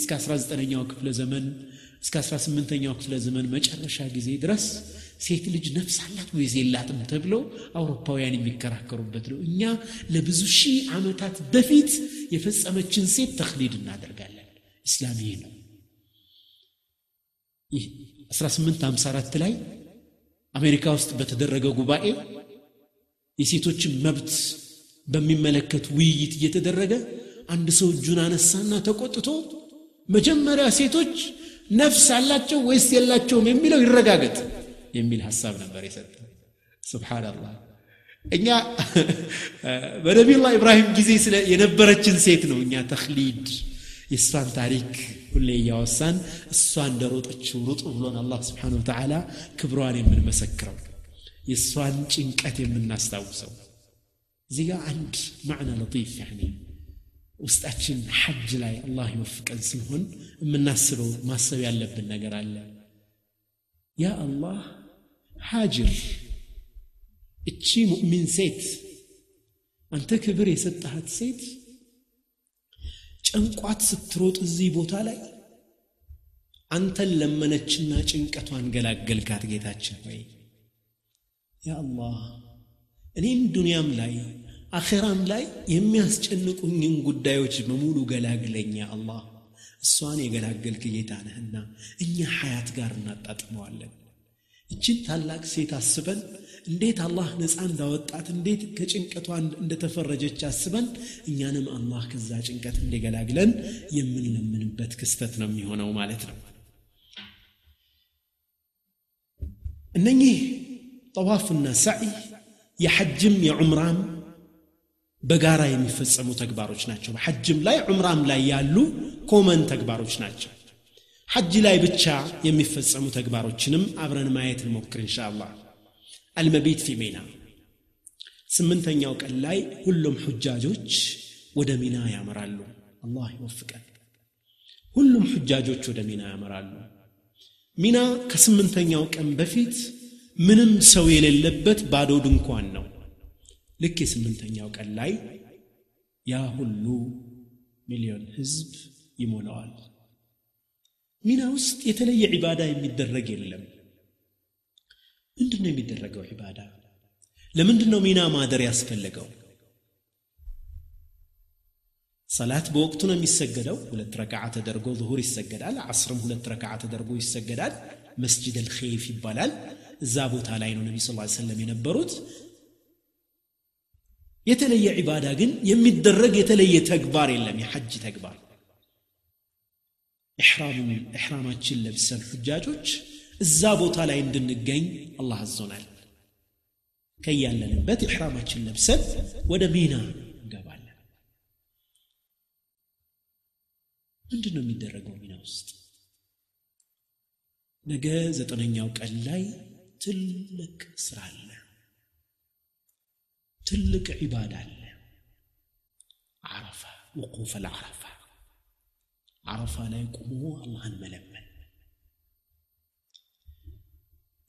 እስከ 19ኛው ክፍለ ዘመን እስከ 18ኛው ክፍለ ዘመን መጨረሻ ጊዜ ድረስ ሴት ልጅ ነፍስ አላት ወይስ የላትም ተብለው አውሮፓውያን የሚከራከሩበት ነው። እኛ ለብዙ ሺህ ዓመታት በፊት የፈጸመችን ሴት ተክሊድ እናደርጋለን። እስላም ይሄ ነው። 1854 ላይ አሜሪካ ውስጥ በተደረገ ጉባኤ የሴቶችን መብት በሚመለከት ውይይት እየተደረገ አንድ ሰው እጁን አነሳና ተቆጥቶ መጀመሪያ ሴቶች ነፍስ አላቸው ወይስ የላቸውም የሚለው ይረጋገጥ የሚል ሀሳብ ነበር የሰጠው ስብሓንላህ እኛ በነቢዩላ ኢብራሂም ጊዜ የነበረችን ሴት ነው እኛ ተክሊድ የእሷን ታሪክ ሁሌ እያወሳን እሷ እንደሮጠችው ሮጠችው ሩጡ ብሎን አላህ ስብሓን ወተዓላ ክብሯን የምንመሰክረው የእሷን ጭንቀት የምናስታውሰው እዚህ አንድ ማዕና ለጢፍ ውስጣችን ሐጅ ላይ አላህ ይወፍቀን ስንሆን የምናስበው ማሰብ ያለብን ነገር አለ ያ አላህ ሀጅር እቺ ሙእሚን ሴት አንተ ክብር የሰጠሃት ሴት ጨንቋት ስትሮጥ እዚህ ቦታ ላይ አንተን ለመነችና ጭንቀቷን ገላገልካት ጌታችን ወይ ያ አላህ እኔም ዱንያም ላይ አኼራም ላይ የሚያስጨንቁኝን ጉዳዮች በሙሉ ገላግለኛ አላህ እሷን የገላገልክ ጌታ ነህና እኛ ሐያት ጋር እናጣጥመዋለን እችን ታላቅ ሴት አስበን እንዴት አላህ ነፃ እንዳወጣት እንዴት ከጭንቀቷ እንደተፈረጀች አስበን እኛንም አላህ ከዛ ጭንቀት እንደገላግለን የምንለምንበት ክስተት ነው የሚሆነው ማለት ነው እነኚህ ጠዋፍና ሳዒ የሐጅም የዑምራም በጋራ የሚፈጸሙ ተግባሮች ናቸው በሐጅም ላይ ዑምራም ላይ ያሉ ኮመን ተግባሮች ናቸው ሐጅ ላይ ብቻ የሚፈጸሙ ተግባሮችንም አብረን ማየት እንሞክር እንሻላ አልመቢት ፊ ሚና ስምንተኛው ቀን ላይ ሁሉም ሁጃጆች ወደ ሚና ያመራሉ አላህ ይወፍቀን ሁሉም ሁጃጆች ወደ ሚና ያመራሉ ሚና ከስምንተኛው ቀን በፊት ምንም ሰው የሌለበት ባዶ ድንኳን ነው ልክ የስምንተኛው ቀን ላይ ያ ሁሉ ሚሊዮን ህዝብ ይሞላዋል ሚና ውስጥ የተለየ ዒባዳ የሚደረግ የለም ምንድን ነው የሚደረገው ዒባዳ ለምንድን ነው ሚና ማደር ያስፈለገው ሰላት በወቅቱ ነው የሚሰገደው ሁለት ረክዓ ተደርጎ ዙሁር ይሰገዳል አስርም ሁለት ረክዓ ተደርጎ ይሰገዳል መስጅድ አልኼፍ ይባላል እዛ ቦታ ላይ ነው ነቢ ስ ሰለም የነበሩት የተለየ ዒባዳ ግን የሚደረግ የተለየ ተግባር የለም የሐጅ ተግባር ኢሕራማችን ለብሰን ሁጃጆች እዛ ቦታ ላይ እንድንገኝ አላህ አዞናል ከያለንበት ኢሕራማችን ለብሰን ወደ ሚና እንገባለን ምንድን ነው የሚደረገው ሚና ውስጥ ነገ ዘጠነኛው ቀን ላይ ትልቅ ስራ አለ تلك عبادة عرفة وقوف العرفة عرفة لا يقوموا الله أن ملمن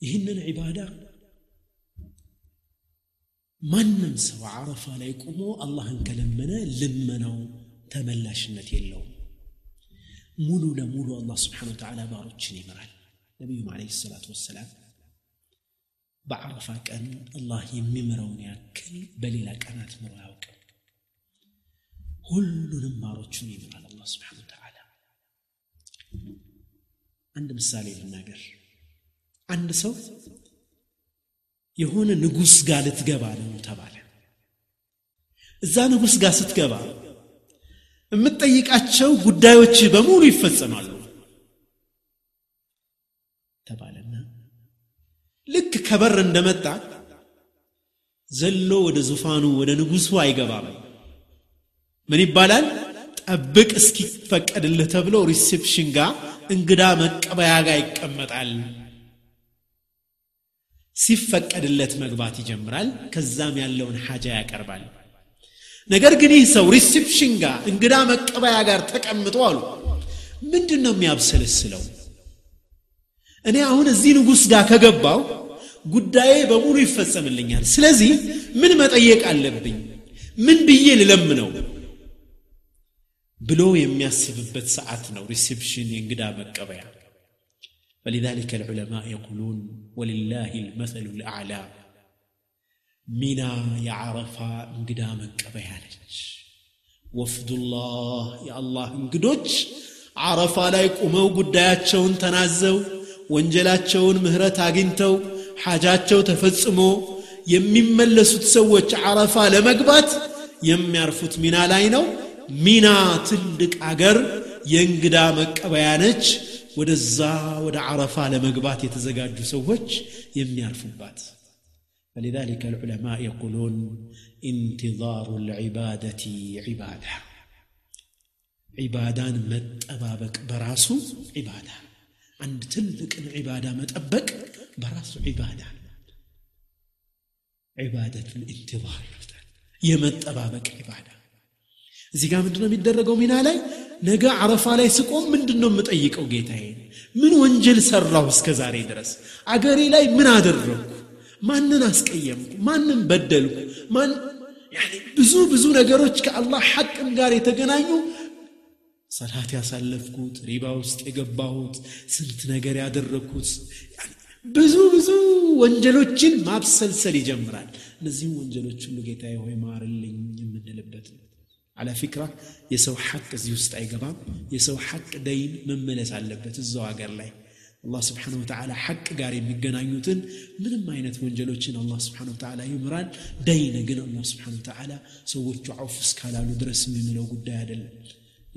إهن العبادة من ننسى عرفة لا يقوموا الله أن كلمنا لمنوا تملاشنة اللوم ملو لمولو الله سبحانه وتعالى باروتشني مرال نبيهم عليه الصلاة والسلام በአረፋ ቀን አላህ የሚምረውን ያክል በሌላ ቀናት ምሮ አያውቅም ሁሉንም ማሮቹን ይምራል አላህ ስብሓን ተዓላ አንድ ምሳሌ ልናገር አንድ ሰው የሆነ ንጉሥ ጋር ልትገባ ነው ተባለ እዛ ንጉሥ ጋር ስትገባ የምትጠይቃቸው ጉዳዮች በሙሉ ይፈጸማሉ ልክ ከበር እንደመጣ ዘሎ ወደ ዙፋኑ ወደ ንጉሱ አይገባም ምን ይባላል ጠብቅ እስኪፈቀድልህ ተብሎ ሪሴፕሽን ጋር እንግዳ መቀበያ ጋር ይቀመጣል ሲፈቀድለት መግባት ይጀምራል ከዛም ያለውን ሐጃ ያቀርባል ነገር ግን ይህ ሰው ሪሴፕሽን ጋር እንግዳ መቀበያ ጋር ተቀምጦ አሉ ምንድን ነው የሚያብሰለስለው እኔ አሁን እዚህ ንጉሥ ጋር ከገባው ጉዳዬ በሙሉ ይፈጸምልኛል ስለዚህ ምን መጠየቅ አለብኝ ምን ብዬ ልለምነው ብሎ የሚያስብበት ሰዓት ነው ሪሴፕሽን የእንግዳ መቀበያ فلذلك العلماء يقولون ولله المثل الأعلى منا يا انقدا من قبيالج وفد الله يا الله انقدوج عرفا لا يقوموا شون تنازوا ወንጀላቸውን ምህረት አግኝተው ሐጃቸው ተፈጽሞ የሚመለሱት ሰዎች አረፋ ለመግባት የሚያርፉት ሚና ላይ ነው ሚና ትልቅ አገር የእንግዳ መቀበያ ነች ወደዛ ወደ አረፋ ለመግባት የተዘጋጁ ሰዎች የሚያርፉባት فلذلك العلماء يقولون انتظار العبادة عبادة عبادان متبابك براسو عباده عند تلك العبادة متأبك براس عبادة عبادة الانتظار يمت أبابك عبادة زي قام الدنيا يتدرقوا من علي نقع عرف علي سكوم من دنهم متأيك أو جيتين من وانجل سرّوا سكزاري درس عقاري لي من أدرّك ما ننس كيّم ما ننبدلك ما يعني بزو بزو نقروتك الله حق مقاري تقنعيه ሰላት ያሳለፍኩት፣ ሪባ ውስጥ የገባሁት፣ ስንት ነገር ያደረግኩት፣ ብዙ ብዙ ወንጀሎችን ማብሰልሰል ይጀምራል። እነዚህም ወንጀሎች ሁሉ ጌታ ሆይ ማርልኝ የምንልበት ነው። ፊክራ የሰው ሐቅ እዚህ ውስጥ አይገባም። የሰው ሐቅ ደይን መመለስ አለበት እዛው ሀገር ላይ አላ ስብን ወተላ ሐቅ ጋር የሚገናኙትን ምንም አይነት ወንጀሎችን አላ ስብን ወተዓላ ይምራል። ደይን ግን አላ ስብን ወተዓላ ሰዎቹ አውፍ እስካላሉ ድረስ የሚምለው ጉዳይ አይደለም።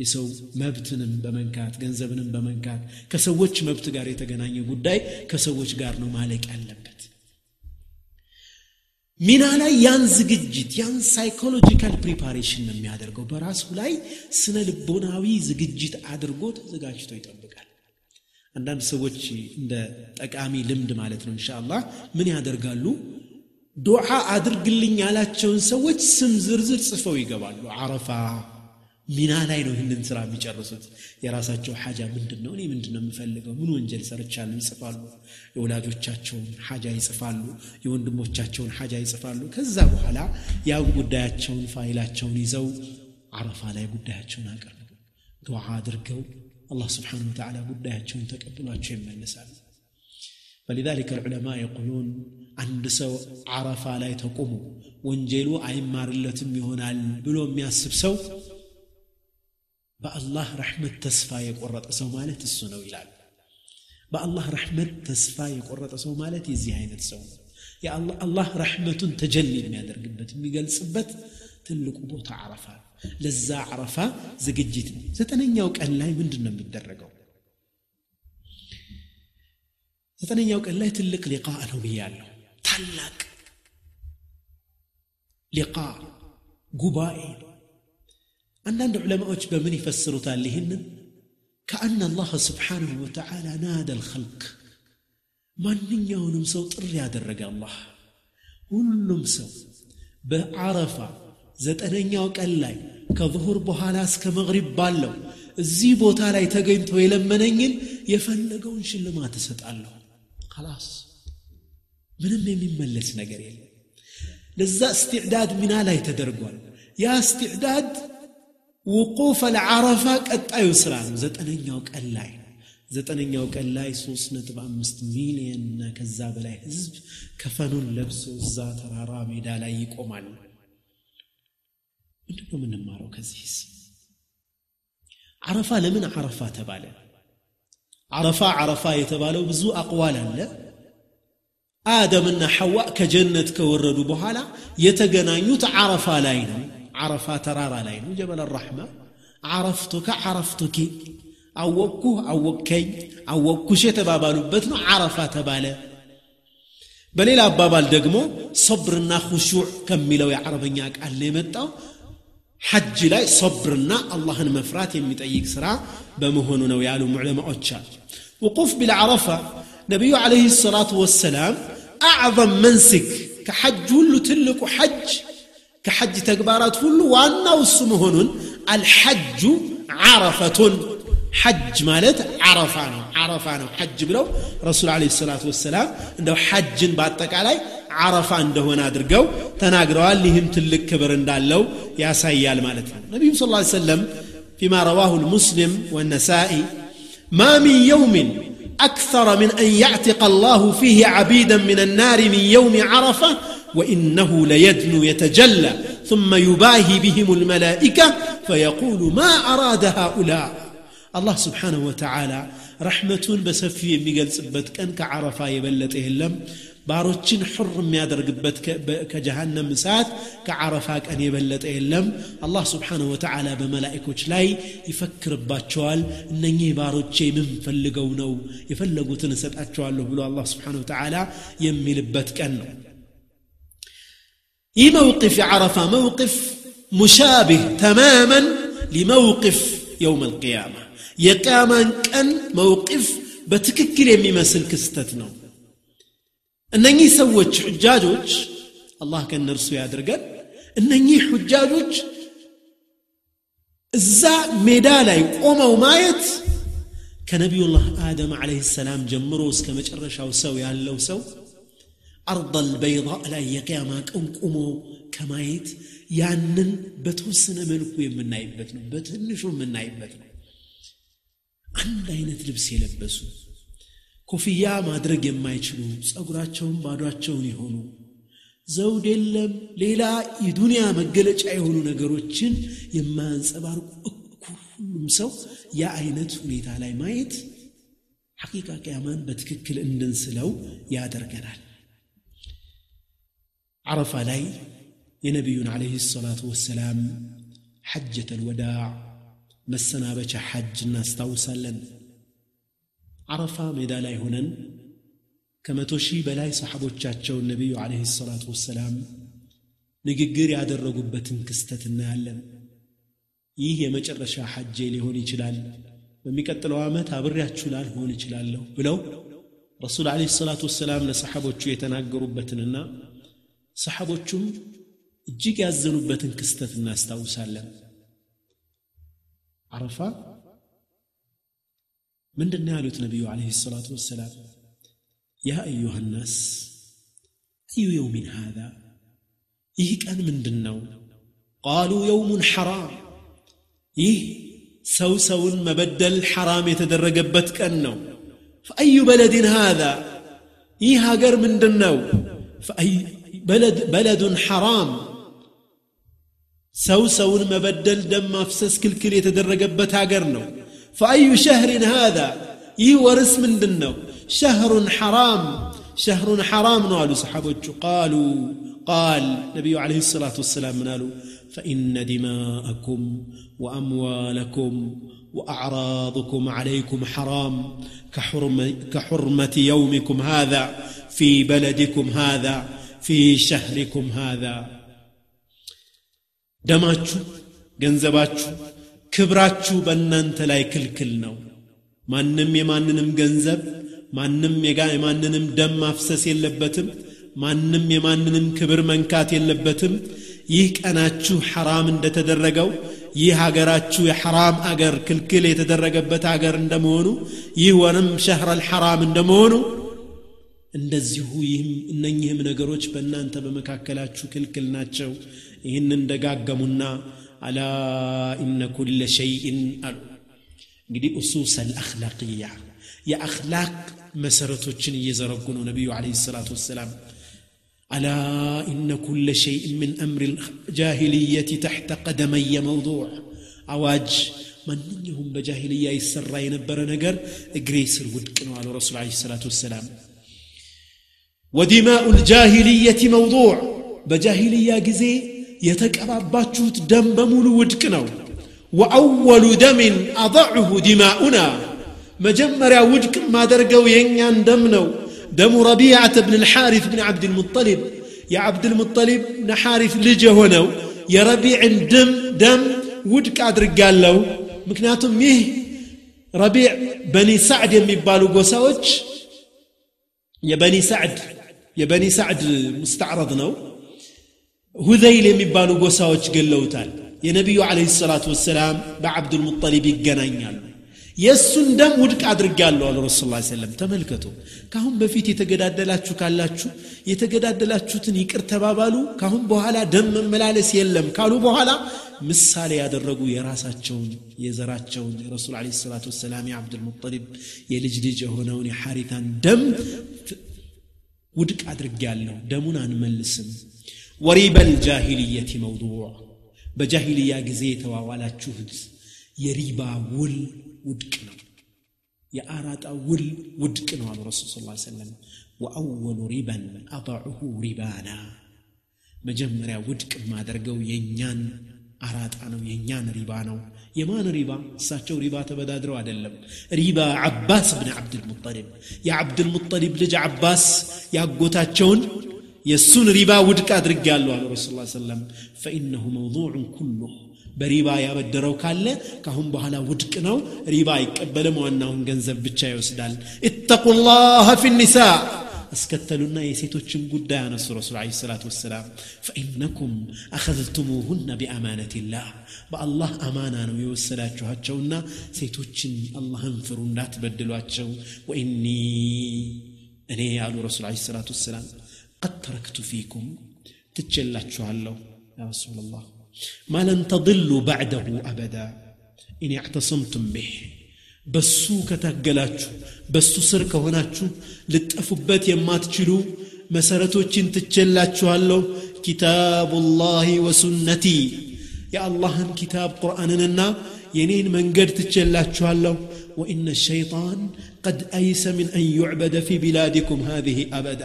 የሰው መብትንም በመንካት ገንዘብንም በመንካት ከሰዎች መብት ጋር የተገናኘ ጉዳይ ከሰዎች ጋር ነው ማለቅ ያለበት ሚና ላይ ያን ዝግጅት ያን ሳይኮሎጂካል ፕሪፓሬሽን ነው የሚያደርገው በራሱ ላይ ስነ ልቦናዊ ዝግጅት አድርጎ ተዘጋጅቶ ይጠብቃል አንዳንድ ሰዎች እንደ ጠቃሚ ልምድ ማለት ነው እንሻላ ምን ያደርጋሉ ዱዓ አድርግልኝ ያላቸውን ሰዎች ስም ዝርዝር ጽፈው ይገባሉ አረፋ ሚና ላይ ነው ይህንን ስራ የሚጨርሱት የራሳቸው ሀጃ ምንድን ነው እኔ ምንድን ነው የምፈልገው ምን ወንጀል ሰርቻል ይጽፋሉ የወላጆቻቸውን ሀጃ ይጽፋሉ የወንድሞቻቸውን ሀጃ ይጽፋሉ ከዛ በኋላ ያ ጉዳያቸውን ፋይላቸውን ይዘው አረፋ ላይ ጉዳያቸውን አቅርብ ዱዓ አድርገው አላህ ስብሓን ወተላ ጉዳያቸውን ተቀብሏቸው ይመለሳሉ። ፈሊዛሊከ ልዑለማ የቁሉን አንድ ሰው አረፋ ላይ ተቆሙ ወንጀሉ አይማርለትም ይሆናል ብሎ የሚያስብ ሰው በአላህ ረሕመት ተስፋ የቆረጠ ሰው ማለት እሱ ነው ይላል በአላህ ረሕመት ተስፋ የቆረጠ ሰው ማለት የዚህ አይነት ሰው ነው አላህ ረሕመቱን ተጀሊ የሚያደርግበት የሚገልጽበት ትልቁ ቦታ አረፋ ለዛ አረፋ ዝግጅት ነው ዘጠነኛው ቀን ላይ ምንድን ነው የሚደረገው ዘጠነኛው ቀን ላይ ትልቅ ሊቃ ነው ብያለሁ ታላቅ ሊቃ ጉባኤ ነው አንዳንድ ዑለማዎች በምን ይፈስሩታል ይህንን ከአን አላህ ስብሓንሁ ወተዓላ ናደ ልኸልቅ ማንኛውንም ሰው ጥሪ ያደረገ አላህ ሁሉም ሰው በአረፋ ዘጠነኛው ቀን ላይ ከዙሁር በኋላ እስከ መግሪብ ባለው እዚህ ቦታ ላይ ተገኝቶ የለመነኝን የፈለገውን ሽልማት እሰጣለሁ خلاص ምንም የሚመለስ ነገር የለም ለዛ እስትዕዳድ ሚና ላይ ተደርጓል ያ እስትዕዳድ وقوف العرفة قد أيسران زتنا نيوك اللاي زتنا نيوك اللاي سوس نتبع مستميلين كذاب لاي حزب كفانو اللبس وزات رارامي دالايك ومال ونحن من المارو كزيس عرفة لمن عرفة تبالي عرفة عرفة يتبالي بزو أقوالا لا آدم إن حواء كجنة كوردوا بحالة يتجنى يتعرف علينا عرفة ترارا لاين جبل الرحمة عرفتك عرفتك አወቅኩህ አወቅከኝ አወቅኩሽ የተባባሉበት ነው አረፋ ተባለ በሌላ አባባል ደግሞ ሶብርና ሁሹዕ ከሚለው የአረበኛ ቃል ነው የመጣው ሐጅ ላይ ሶብርና አላህን መፍራት የሚጠይቅ ስራ በመሆኑ ነው ያሉ ዑለማዎች አሉ ውቁፍ ቢልዓረፋ ነቢዩ አለህ ሰላቱ ወሰላም አዕظም መንስክ ከሐጅ ሁሉ ትልቁ ሐጅ كحج تكبارات فلو وانا وسمهن الحج عرفة حج مالت عرفان عرفان حج بلو رسول عليه الصلاة والسلام عنده حج باتك علي عرفة عنده هنا درقو تناقروا لهم تلك كبر اندالو يا سيال مالت النبي صلى الله عليه وسلم فيما رواه المسلم والنسائي ما من يوم أكثر من أن يعتق الله فيه عبيدا من النار من يوم عرفه وانه ليدنو يتجلى ثم يباهي بهم الملائكه فيقول ما اراد هؤلاء الله سبحانه وتعالى رحمة بسفي ميقل سبتك كان كعرفة يبلت إهلم باروتشن حر ميادر قبت كجهنم مسات كعرفاك أن يبلت إهلم الله سبحانه وتعالى بملائك لاي يفكر بباتشوال نني باروتشي من فلقونو يفلقو تنسب أتشوال بلو الله سبحانه وتعالى يمي لبتك كأنه اي موقف عرفة موقف مشابه تماما لموقف يوم القيامة يقاما كان موقف بتككل يميمسل كستتنا أنني سوت حجاجوج الله كان نرسو يادرقن أنني حجاجوج እዛ ሜዳ ላይ ቆመው ማየት ከነቢዩላህ አደም አለህ ሰላም ጀምሮ እስከ መጨረሻው ሰው ያለው ሰው አርል በይዳ ላይ የቅያማ ቀን ቁሞ ከማየት ያንን በተወሰነ መልኩ የምናይበት ነው በትንሹ የምናይበት ነው አንድ አይነት ልብስ የለበሱ ኮፍያ ማድረግ የማይችሉ ጸጉራቸውን ባዷቸውን የሆኑ ዘውድ የለም ሌላ የዱንያ መገለጫ የሆኑ ነገሮችን የማያንጸባርቁ ሁሉም ሰው ያ ሁኔታ ላይ ማየት ሐቂቃ ቅያማን በትክክል እንድንስለው ያደርገናል عرفة لي ينبي عليه الصلاة والسلام حجة الوداع مسنا بچ حج الناس توسلن عرفة ميدالا هنا كما تشيب بلاي صحابو تشاتشو النبي عليه الصلاة والسلام نققري عاد الرقبة انكستتنا اللن ይህ የመጨረሻ ሐጄ ሊሆን ይችላል በሚቀጥለው ዓመት አብሬያችሁላ ሊሆን رسول عليه الصلاة والسلام ሰላት ወሰላም ለሰሓቦቹ የተናገሩበትንና ሰሓቦቹም እጅግ ያዘኑበትን ክስተት እናስታውሳለን አረፋ ምንድን ነው ያሉት ነቢዩ አለህ ሰላቱ ወሰላም ያ አዩሃ ናስ አዩ የውሚን ሃዛ ይህ ቀን ምንድን ነው ቃሉ የውሙን ሐራም ይህ ሰው ሰውን መበደል ሐራም የተደረገበት ቀን ነው فأي بلد هذا ይህ ሀገር ምንድን ነው بلد بلد حرام سو ما بدل دم مفسس كل كل يتدرج هاجرنا فأي شهر هذا إيه ورث من دنو شهر حرام شهر حرام نالو صحابة قالوا قال نبي عليه الصلاة والسلام نالو فإن دماءكم وأموالكم وأعراضكم عليكم حرام كحرمة, كحرمة يومكم هذا في بلدكم هذا ፊ ሸህሪኩም ሃዛ ደማችሁ ገንዘባችሁ ክብራችሁ በእናንተ ላይ ክልክል ነው ማንም የማንንም ገንዘብ ማንም የማንንም ደም ማፍሰስ የለበትም ማንም የማንንም ክብር መንካት የለበትም ይህ ቀናችሁ ሐራም እንደተደረገው ይህ ሀገራችሁ የሐራም አገር ክልክል የተደረገበት አገር እንደመሆኑ ይህ ወንም ሸህረል አልሐራም እንደመሆኑ እንደዚሁ ይህም እነኚህም ነገሮች በእናንተ በመካከላችሁ ክልክል ናቸው ይህን እንደጋገሙና አላ እነ ኩለ ሸይን አሉ እንግዲህ እሱስ አልአክላቅያ የአክላቅ መሰረቶችን እየዘረጉ ነው ነቢዩ ለ ሰላት ወሰላም አላ ኢነ ኩለ ሸይን ምን አምር ጃሂልየት ተሕተ ቀደመየ መውضዕ አዋጅ ማንኛውም በጃሂልያ ይሰራ የነበረ ነገር እግሬ ስር ውድቅ ነው አሉ ረሱል አለ ሰላት ወሰላም ودماء الجاهلية موضوع بجاهلية قزي يتكبر باتشوت دم بمولو ودكنو وأول دم أضعه دماؤنا مجمر وجك ما درقو ينيان دمناو دم ربيعة بن الحارث بن عبد المطلب يا عبد المطلب نحارث لجهونو يا ربيع دم دم ودك أدرقال لو مكناتم ميه ربيع بني سعد يمي بالو قوساوج يا بني سعد የበኒ ሳዕድ ሙስተዕረድ ነው ሁዘይል የሚባሉ ጎሳዎች ገለውታል የነቢዩ አለ ሰላቱ ወሰላም በአብዱልሙጠሊብ ይገናኛሉ የእሱን ደም ውድቅ አድርጋለሁ አሉ ረሱ ላ ሰለም ተመልከቱ ካሁን በፊት የተገዳደላችሁ ካላችሁ የተገዳደላችሁትን ይቅር ተባባሉ ካሁን በኋላ ደም መመላለስ የለም ካሉ በኋላ ምሳሌ ያደረጉ የራሳቸውን የዘራቸውን የረሱል ለ ሰላት ወሰላም የአብዱልሙጠሊብ የልጅ ልጅ የሆነውን የሐሪታን ደም ውድቅ አድርጌያለሁ ደሙን አንመልስም ወሪበል ጃሂልየት መውዱዕ በጃሂልያ ጊዜ የተዋዋላችሁት የሪባ ውል ውድቅ ነው የአራጣ ውል ውድቅ ነው አሉ ረሱል ስ ሰለም ወአወሉ ሪበን አጣዑሁ ሪባና መጀመሪያ ውድቅ የማደርገው የእኛን አራጣ ነው የእኛን ሪባ ነው يمان ربا ساتو ربا تبدادرو على اللم ريبا عباس بن عبد المطلب يا عبد المطلب لج عباس يا قوتاتشون يسون ريبا ودك أدرك قال له صلى الله عليه وسلم فإنه موضوع كله بريبا يا بدرو كالة كهم بحالا ودكناو ريبا يكبل موانا هم جنزب بتشايوس دال اتقوا الله في النساء اسكتلنا يسيتو تشنقدان الرسول عليه الصلاة والسلام فإنكم أخذتموهن بأمانة الله بالله أمانة نويو السلاة جهاتشونا سيتو الله انفرون لا تبدلوا أتشو وإني أني يا رسول عليه الصلاة والسلام قد تركت فيكم تتشلا تشوالو يا رسول الله ما لن تضلوا بعده أبدا إني اعتصمتم به بسوك تقلاتشو በሱ ስር ከሆናችሁ ልጠፉበት የማትችሉ መሰረቶችን ትቼላችኋለሁ ኪታቡላሂ ወሱነቲ የአላህን ኪታብ ቁርአንንና የኔን መንገድ ትቼላችኋለሁ ወኢነ ሸይጣን ቀድ አይሰ ምን አን ዩዕበደ ፊ ቢላዲኩም ሃዚህ አበዳ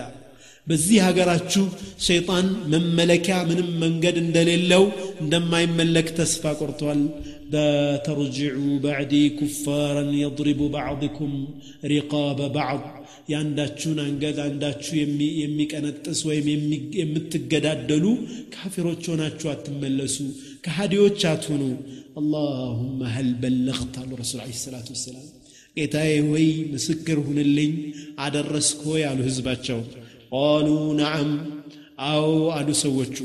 በዚህ ሀገራችሁ ሸይጣን መመለኪያ ምንም መንገድ እንደሌለው እንደማይመለክ ተስፋ ቆርቷል لا ترجعوا بعدي كفارا يضرب بعضكم رقاب بعض የአንዳችሁን አንገት አንዳችሁ የሚቀነጥስ ወይም የምትገዳደሉ ካፊሮች ሆናችሁ አትመለሱ ከሃዲዎች አትሁኑ አላሁመ ሀል በለኽት አሉ ረሱል ለ ሰላት ወሰላም ጌታዬ ወይ ምስክር ሁንልኝ አደረስክ ያሉ ህዝባቸው ቃሉ ነዓም አዎ አሉ ሰዎቹ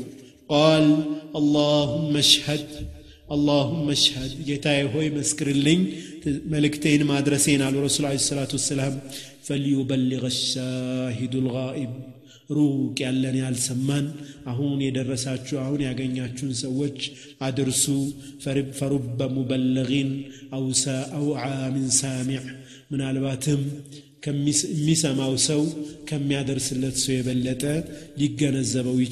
ቃል አላሁመ ሽሀድ اللهم اشهد جتاي هوي مسكرلين ملكتين مدرسين على الرسول عليه الصلاة والسلام فليبلغ الشاهد الغائب روك يالن يا السمان أهون يدرس أهوني أهون يعني أتشون سويش أدرسو فرب فرب مبلغين أو سا أو عام سامع من الباتم كم مس مس كم يدرس اللي تسوي بلته ليجنا الزبوي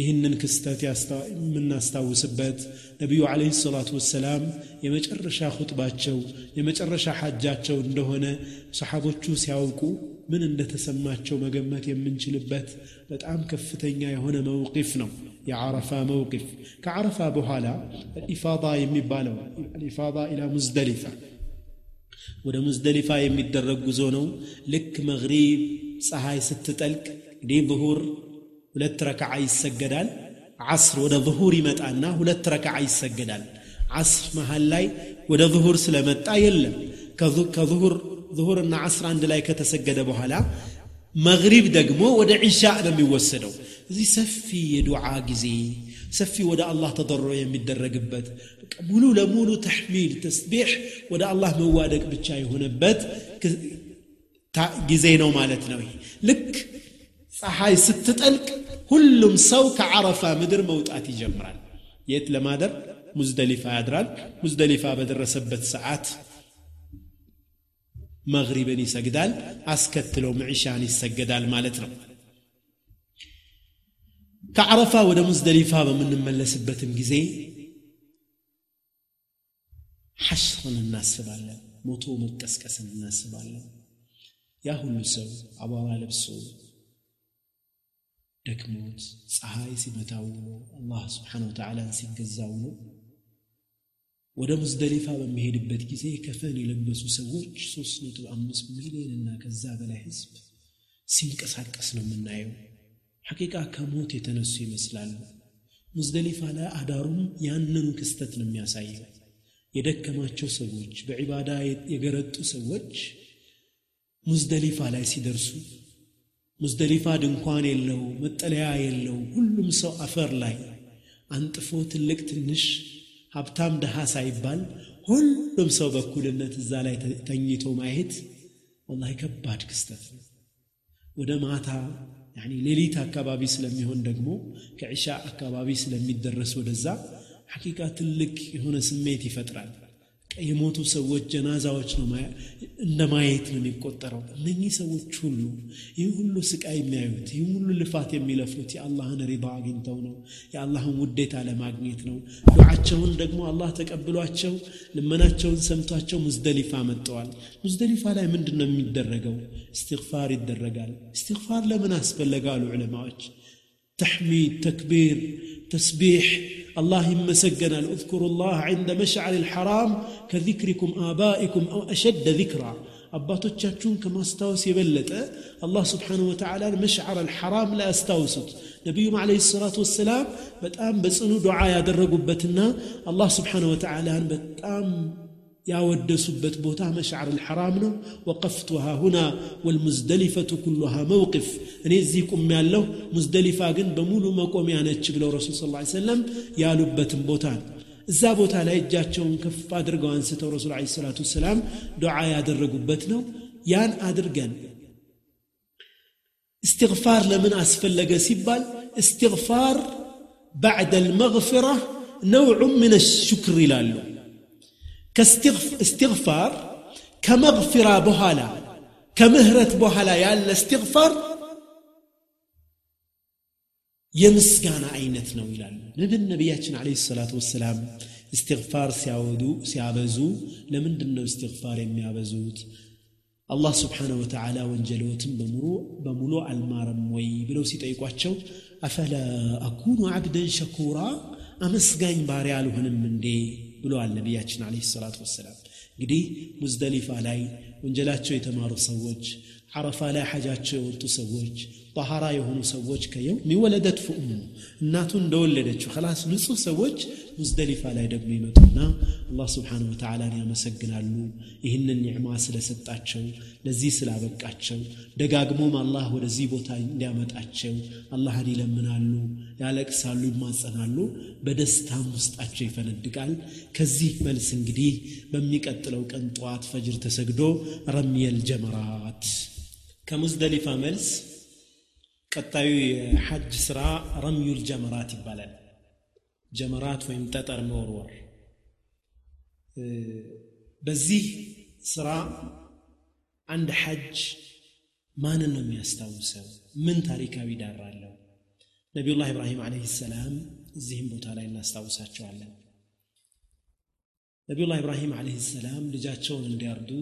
ይህንን ክስተት የምናስታውስበት ነቢዩ ዓለይሂ ሰላቱ ወሰላም የመጨረሻ ሁጥባቸው የመጨረሻ ሐጃቸው እንደሆነ ሰሓቦቹ ሲያውቁ ምን እንደተሰማቸው መገመት የምንችልበት በጣም ከፍተኛ የሆነ መውቂፍ ነው የዓረፋ መውቂፍ ከዓረፋ በኋላ ኢፋዳ የሚባለው ኢፋዳ ኢላ ሙዝደሊፋ ወደ ሙዝደሊፋ የሚደረግ ጉዞ ነው ልክ መግሪብ ፀሐይ ስትጠልቅ እንግዲህ ብሁር ሁለት ረከዓ ይሰገዳል አስር ወደ ظሁር ይመጣና ሁለት ረከዓ ይሰገዳል አስር መሀል ላይ ወደ ظሁር ስለመጣ የለም ከظሁር ظሁርና አስር አንድ ላይ ከተሰገደ በኋላ መግሪብ ደግሞ ወደ ዒሻእ ነው የሚወሰደው እዚህ ሰፊ የዱዓ ጊዜ ሰፊ ወደ አላህ ተضሮ የሚደረግበት ሙሉ ለሙሉ ተሕሚል ተስቢሕ ወደ አላህ መዋደቅ ብቻ የሆነበት ጊዜ ነው ማለት ነው ልክ ፀሐይ ስትጠልቅ هلم سوك عرفة مدر موت أتي جمران يتلى مادر مزدلفة أدران مزدلفة بدر سبت ساعات مغربا يسجدال أسكت لو معيشان يسجدال مالتنا كعرفة ودا مزدلفة من من لسبت مجزي حشر الناس بالله موتو متكسكس الناس بالله يا هلو سو عبارة لبسو ደክሞት ፀሐይ ሲመታው ውሎ አላህ ስብሓን ወተዓላን ሲገዛ ውሎ ወደ ሙዝደሊፋ በሚሄድበት ጊዜ ከፈን የለበሱ ሰዎች 3.5 ሚሊዮን እና ከዛ በላይ ህዝብ ሲንቀሳቀስ ነው የምናየው ሐቂቃ ከሞት የተነሱ ይመስላሉ ሙዝደሊፋ ላይ አዳሩም ያንኑ ክስተት ነው የሚያሳየው የደከማቸው ሰዎች በዒባዳ የገረጡ ሰዎች ሙዝደሊፋ ላይ ሲደርሱ ሙዝደሊፋ ድንኳን የለው፣ መጠለያ የለው። ሁሉም ሰው አፈር ላይ አንጥፎ ትልቅ ትንሽ፣ ሀብታም ደሃ ሳይባል ሁሉም ሰው በኩልነት እዛ ላይ ተኝቶ ማየት ወላሂ ከባድ ክስተት ነው። ወደ ማታ ሌሊት አካባቢ ስለሚሆን ደግሞ ከዕሻ አካባቢ ስለሚደረስ ወደዛ ሐቂቃ ትልቅ የሆነ ስሜት ይፈጥራል። የሞቱ ሰዎች ጀናዛዎች ነው እንደ ማየት ነው የሚቆጠረው እነኚህ ሰዎች ሁሉ ይህ ሁሉ ስቃይ የሚያዩት ይህ ሁሉ ልፋት የሚለፉት የአላህን ሪባ አግኝተው ነው የአላህን ውዴታ ለማግኘት ነው ዱዓቸውን ደግሞ አላህ ተቀብሏቸው ልመናቸውን ሰምቷቸው ሙዝደሊፋ መጠዋል ሙዝደሊፋ ላይ ምንድን ነው የሚደረገው እስትፋር ይደረጋል እስትፋር ለምን አስፈለጋሉ ዑለማዎች ተሕሚድ ተክቢር تسبيح اللهم سجنا اذكر الله عند مشعر الحرام كذكركم آبائكم أو أشد ذكرا أباتو تشاتشون كما استوس يبلت الله سبحانه وتعالى مشعر الحرام لا استوسط نبيهم عليه الصلاة والسلام بتأم بس أنه دعاء يدرقوا الله سبحانه وتعالى بتأم يا ود سبت بوتا مشعر الحرام نو وقفتها هنا والمزدلفة كلها موقف أني زيكم يالله مزدلفة قن بمولو مقوم يعني تشبل رسول صلى الله عليه وسلم يا لبة بوتا الزابوت على إجاتهم كف أدرقوا عن ستة رسول عليه الصلاة والسلام دعاء أدرقوا بتنا يان أدرقن استغفار لمن أسفل لقى سبال استغفار بعد المغفرة نوع من الشكر لله كاستغفار كمغفرة بهالا كمهرة بهالا يا الاستغفار يمسكنا عينتنا ولا نبي النبي عليه الصلاة والسلام استغفار سيعودو سيعبزو لمن دنا استغفار يم عبزوت الله سبحانه وتعالى وانجلوت بمرو بملو المار موي بلو سيت ايقواتشو افلا اكون عبدا شكورا امسقاين باريالو هنم من دي ብለዋል ነቢያችን አለ ሰላቱ ወሰላም እንግዲህ ሙዝደሊፋ ላይ ወንጀላቸው የተማሩ ሰዎች አረፋ ላይ ሐጃቸው የወጡ ሰዎች ጣሃራ የሆኑ ሰዎች ከየው ሚወለደት ፍኡሙ እናቱ እንደወለደችው ከላስ ንጹህ ሰዎች ሙዝደሊፋ ላይ ደግሞ ይመጡና አላህ ስብሓን ወተዓላን ያመሰግናሉ ይህንን ኒዕማ ስለሰጣቸው ለዚህ ስላበቃቸው ደጋግሞም አላህ ወደዚህ ቦታ እንዲያመጣቸው አላህን ይለምናሉ ያለቅሳሉ ይማጸናሉ በደስታም ውስጣቸው ይፈነድቃል ከዚህ መልስ እንግዲህ በሚቀጥለው ቀን ጠዋት ፈጅር ተሰግዶ ረምየል ጀመራት ከሙዝደሊፋ መልስ ቀጣዩ የሐጅ ስራ ረምዩል ጀመራት ይባላል جمرات ويم تتر مورور بزي سرا عند حج ما ننم يستوسو من تاريخ ابي دار الله نبي الله ابراهيم عليه السلام زهم بوتا لا نستوسو نبي الله ابراهيم عليه السلام لجاتشون انديردو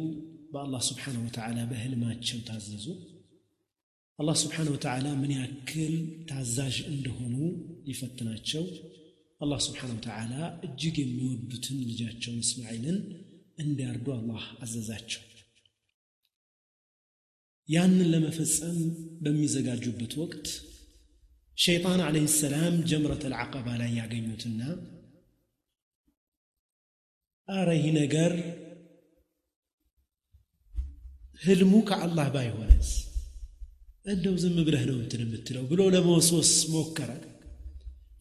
بالله سبحانه وتعالى بهل ما تشو تعززو الله سبحانه وتعالى من ياكل تعزاج عندهم يفتناتشو አላህ ስብሓን ተዓላ እጅግ የሚወዱትን ልጃቸውን እስማኤልን እንዲያርዱ አላህ አዘዛቸው ያንን ለመፈጸም በሚዘጋጁበት ወቅት ሸይጣን ዓለይህ ሰላም ጀምረተ ልዓቀባ ላይ ያገኙትና አረ ይህ ነገር ህልሙ ከአላህ ባይሆነስ እንደው ዝም ብለህ ነው እንትን የምትለው ብሎ ለመወስወስ ሞከረ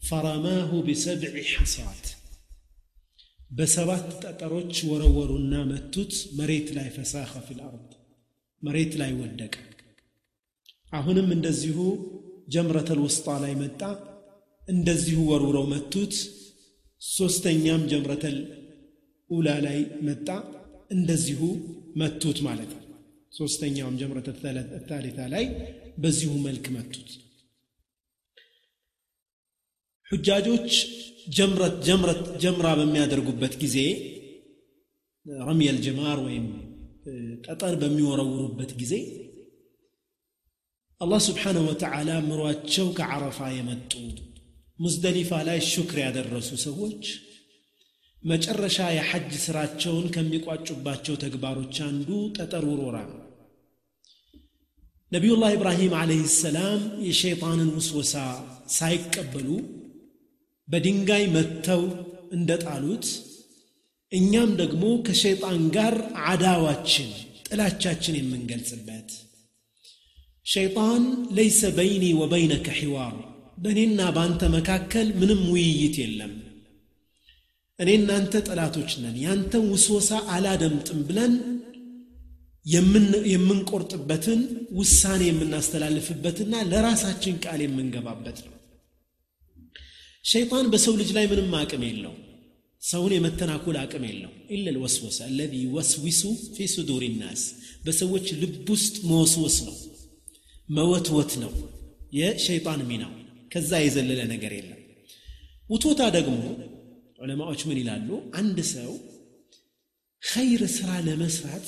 فرماه بسبع حصات بسبات تطروش ورورو النامة توت مريت لاي فساخة في الأرض مريت لاي ودك عهنا من دزيهو جمرة الوسطى لاي متع ان دزيهو ورورو متوت سوستنيام جمرة الأولى لاي متع ان دزيهو متوت مالك سوستنيام جمرة الثالثة لاي بزيهو ملك متوت ሁጃጆች ጀምረት ጀምረት ጀምራ በሚያደርጉበት ጊዜ ረሚየል ጅማር ወይም ጠጠር በሚወረውሩበት ጊዜ አላህ ስብሓንሁ ወተዓላ ምሯቸው ከዓረፋ የመጡ ሙዝደሊፋ ላይ ሹክር ያደረሱ ሰዎች መጨረሻ የሐጅ ስራቸውን ከሚቋጩባቸው ተግባሮች አንዱ ጠጠር ውሮራ ነው ነቢዩላህ ኢብራሂም ዓለይህ ሰላም የሸይጣንን ውስወሳ ሳይቀበሉ በድንጋይ መትተው እንደጣሉት እኛም ደግሞ ከሸይጣን ጋር አዳዋችን ጥላቻችን የምንገልጽበት ሸይጣን ለይሰ በይኒ ወበይነከ ሒዋር በእኔና በአንተ መካከል ምንም ውይይት የለም እኔ እናንተ ጠላቶች ነን ያንተን ውስወሳ አላደምጥም ብለን የምንቆርጥበትን ውሳኔ የምናስተላልፍበትና ለራሳችን ቃል የምንገባበት ነው ሸይጣን በሰው ልጅ ላይ ምንም አቅም የለው ሰውን የመተናኮል አቅም የለው ኢለል ወስወሰ አለዚ ወስዊሱ ፊ ሱዱር ናስ በሰዎች ልብ ውስጥ መወስወስ ነው መወትወት ነው የሸይጣን ሚናው ከዛ የዘለለ ነገር የለም ውቶታ ደግሞ ዑለማዎች ምን ይላሉ አንድ ሰው ኸይር ስራ ለመስራት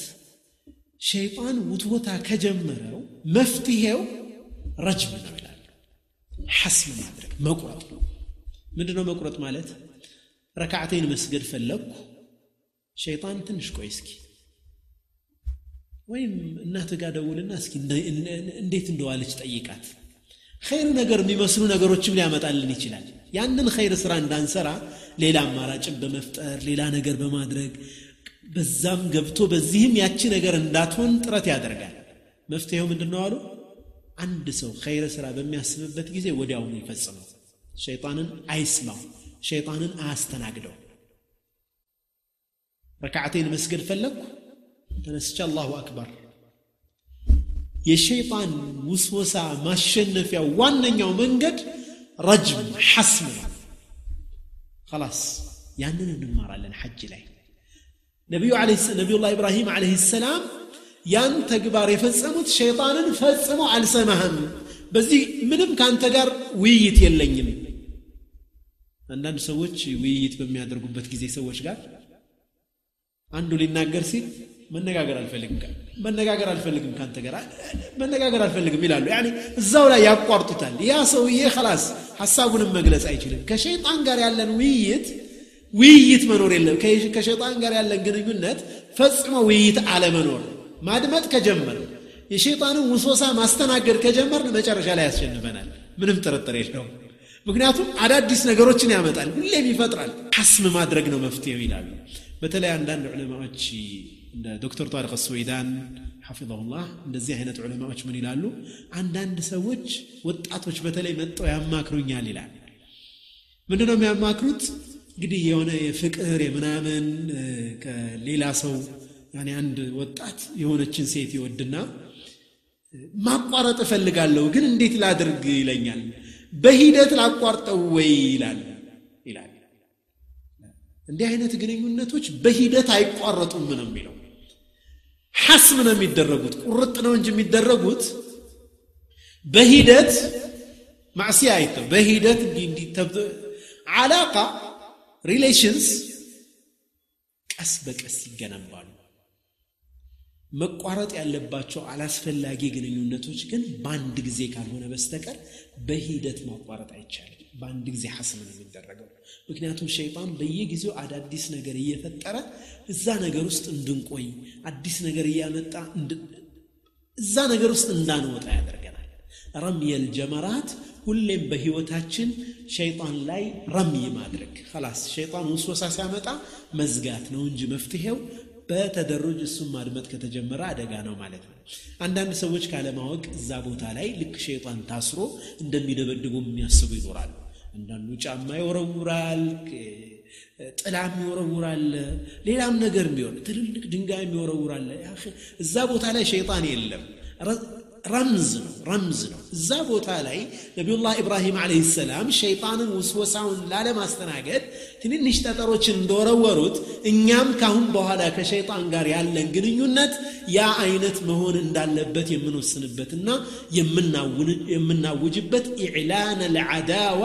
ሸይጣን ውትወታ ከጀመረው መፍትሄው ረጅም ነው ይላሉ ሐስም ማድረግ መቁረጥ ነው ምንድነው መቁረጥ ማለት ረካዓተይን መስገድ ፈለግኩ ሸይጣን ትንሽ ቆይ እስኪ ወይም እናት ጋር ደውልና እስኪ እንዴት እንደዋለች ጠይቃት ኸይር ነገር የሚመስሉ ነገሮችም ሊያመጣልን ይችላል ያንን ኸይር ስራ እንዳንሰራ ሌላ አማራጭን በመፍጠር ሌላ ነገር በማድረግ በዛም ገብቶ በዚህም ያቺ ነገር እንዳትሆን ጥረት ያደርጋል መፍትሄው ምንድን ነው አሉ አንድ ሰው ኸይር ስራ በሚያስብበት ጊዜ ወዲያውኑ ይፈጽመው ሸይጣንን አይስማው ሸይጣንን አያስተናግደው ረካዓቴን መስገድ ፈለግኩ ተነስቼ አላሁ አክበር የሸይጣን ውስወሳ ማሸነፊያው ዋነኛው መንገድ ረጅም ሐስም ነው خلاص ያንን እንማራለን ሐጅ ላይ ነቢዩ ነቢዩላህ ኢብራሂም አለህ ሰላም ያን ተግባር የፈጸሙት ሸይጣንን ፈጽሞ አልሰማህም በዚህ ምንም ከአንተ ጋር ውይይት የለኝም አንዳንድ ሰዎች ውይይት በሚያደርጉበት ጊዜ ሰዎች ጋር አንዱ ሊናገር ሲል መነጋገር አልፈልግም መነጋገር አልፈልግም ካንተ ጋር መነጋገር አልፈልግም ይላሉ እዛው ላይ ያቋርጡታል ያ ሰውዬ ኸላስ ሐሳቡንም መግለጽ አይችልም ከሸይጣን ጋር ያለን ውይይት ውይይት መኖር የለም ከሸይጣን ጋር ያለን ግንኙነት ፈጽሞ ውይይት አለመኖር ማድመጥ ከጀመር የሸይጣንን ውሶሳ ማስተናገድ ከጀመርን መጨረሻ ላይ ያስሸንፈናል ምንም ጥርጥር የለውም ምክንያቱም አዳዲስ ነገሮችን ያመጣል፣ ሁሌም ይፈጥራል። ሐስም ማድረግ ነው መፍትሄው ይላሉ። በተለይ አንዳንድ ዑለማዎች እንደ ዶክተር ጣሪቅ ሱዌዳን ሐፊظሁላህ እንደዚህ አይነት ዑለማዎች ምን ይላሉ? አንዳንድ ሰዎች ወጣቶች በተለይ መጠው ያማክሩኛል ይላል። ምንድ ነው የሚያማክሩት? እንግዲህ የሆነ የፍቅር የምናምን ከሌላ ሰው አንድ ወጣት የሆነችን ሴት ይወድና ማቋረጥ እፈልጋለሁ ግን እንዴት ላድርግ ይለኛል በሂደት ላቋርጠው ወይ ይላል ይላል እንዲህ አይነት ግንኙነቶች በሂደት አይቋረጡም ነው የሚለው ሐስም ነው የሚደረጉት ቁርጥ ነው እንጂ የሚደረጉት በሂደት ማዕስያ አይተው በሂደት እንዲህ አላቃ ሪሌሽንስ ቀስ በቀስ ይገነባሉ መቋረጥ ያለባቸው አላስፈላጊ ግንኙነቶች ግን በአንድ ጊዜ ካልሆነ በስተቀር በሂደት ማቋረጥ አይቻልም። በአንድ ጊዜ ሐስም ነው የሚደረገው። ምክንያቱም ሸይጣን በየጊዜው አዳዲስ ነገር እየፈጠረ እዛ ነገር ውስጥ እንድንቆይ አዲስ ነገር እያመጣ እዛ ነገር ውስጥ እንዳንወጣ ያደርገናል። ረምየል ጀመራት ሁሌም በህይወታችን ሸይጣን ላይ ረምይ ማድረግ ላስ ሸይጣን ውስወሳ ሲያመጣ መዝጋት ነው እንጂ መፍትሄው በተደሩጅ እሱም ማድመጥ ከተጀመረ አደጋ ነው ማለት ነው። አንዳንድ ሰዎች ካለማወቅ እዛ ቦታ ላይ ልክ ሸይጣን ታስሮ እንደሚደበድቡ የሚያስቡ ይኖራሉ። አንዳንዱ ጫማ ይወረውራል፣ ጥላም ይወረውራል፣ ሌላም ነገር የሚሆን ትልልቅ ድንጋይ ይወረውራል። እዛ ቦታ ላይ ሸይጣን የለም። ረምዝ ነው ረምዝ ነው እዛ ቦታ ላይ ነቢዩላህ ኢብራሂም አለህ ሰላም ሸይጣንን ውስወሳውን ላለማስተናገድ ትንንሽ ጠጠሮችን እንደወረወሩት እኛም ካሁን በኋላ ከሸይጣን ጋር ያለን ግንኙነት ያ አይነት መሆን እንዳለበት የምንወስንበትና የምናውጅበት ኢዕላን ልዓዳዋ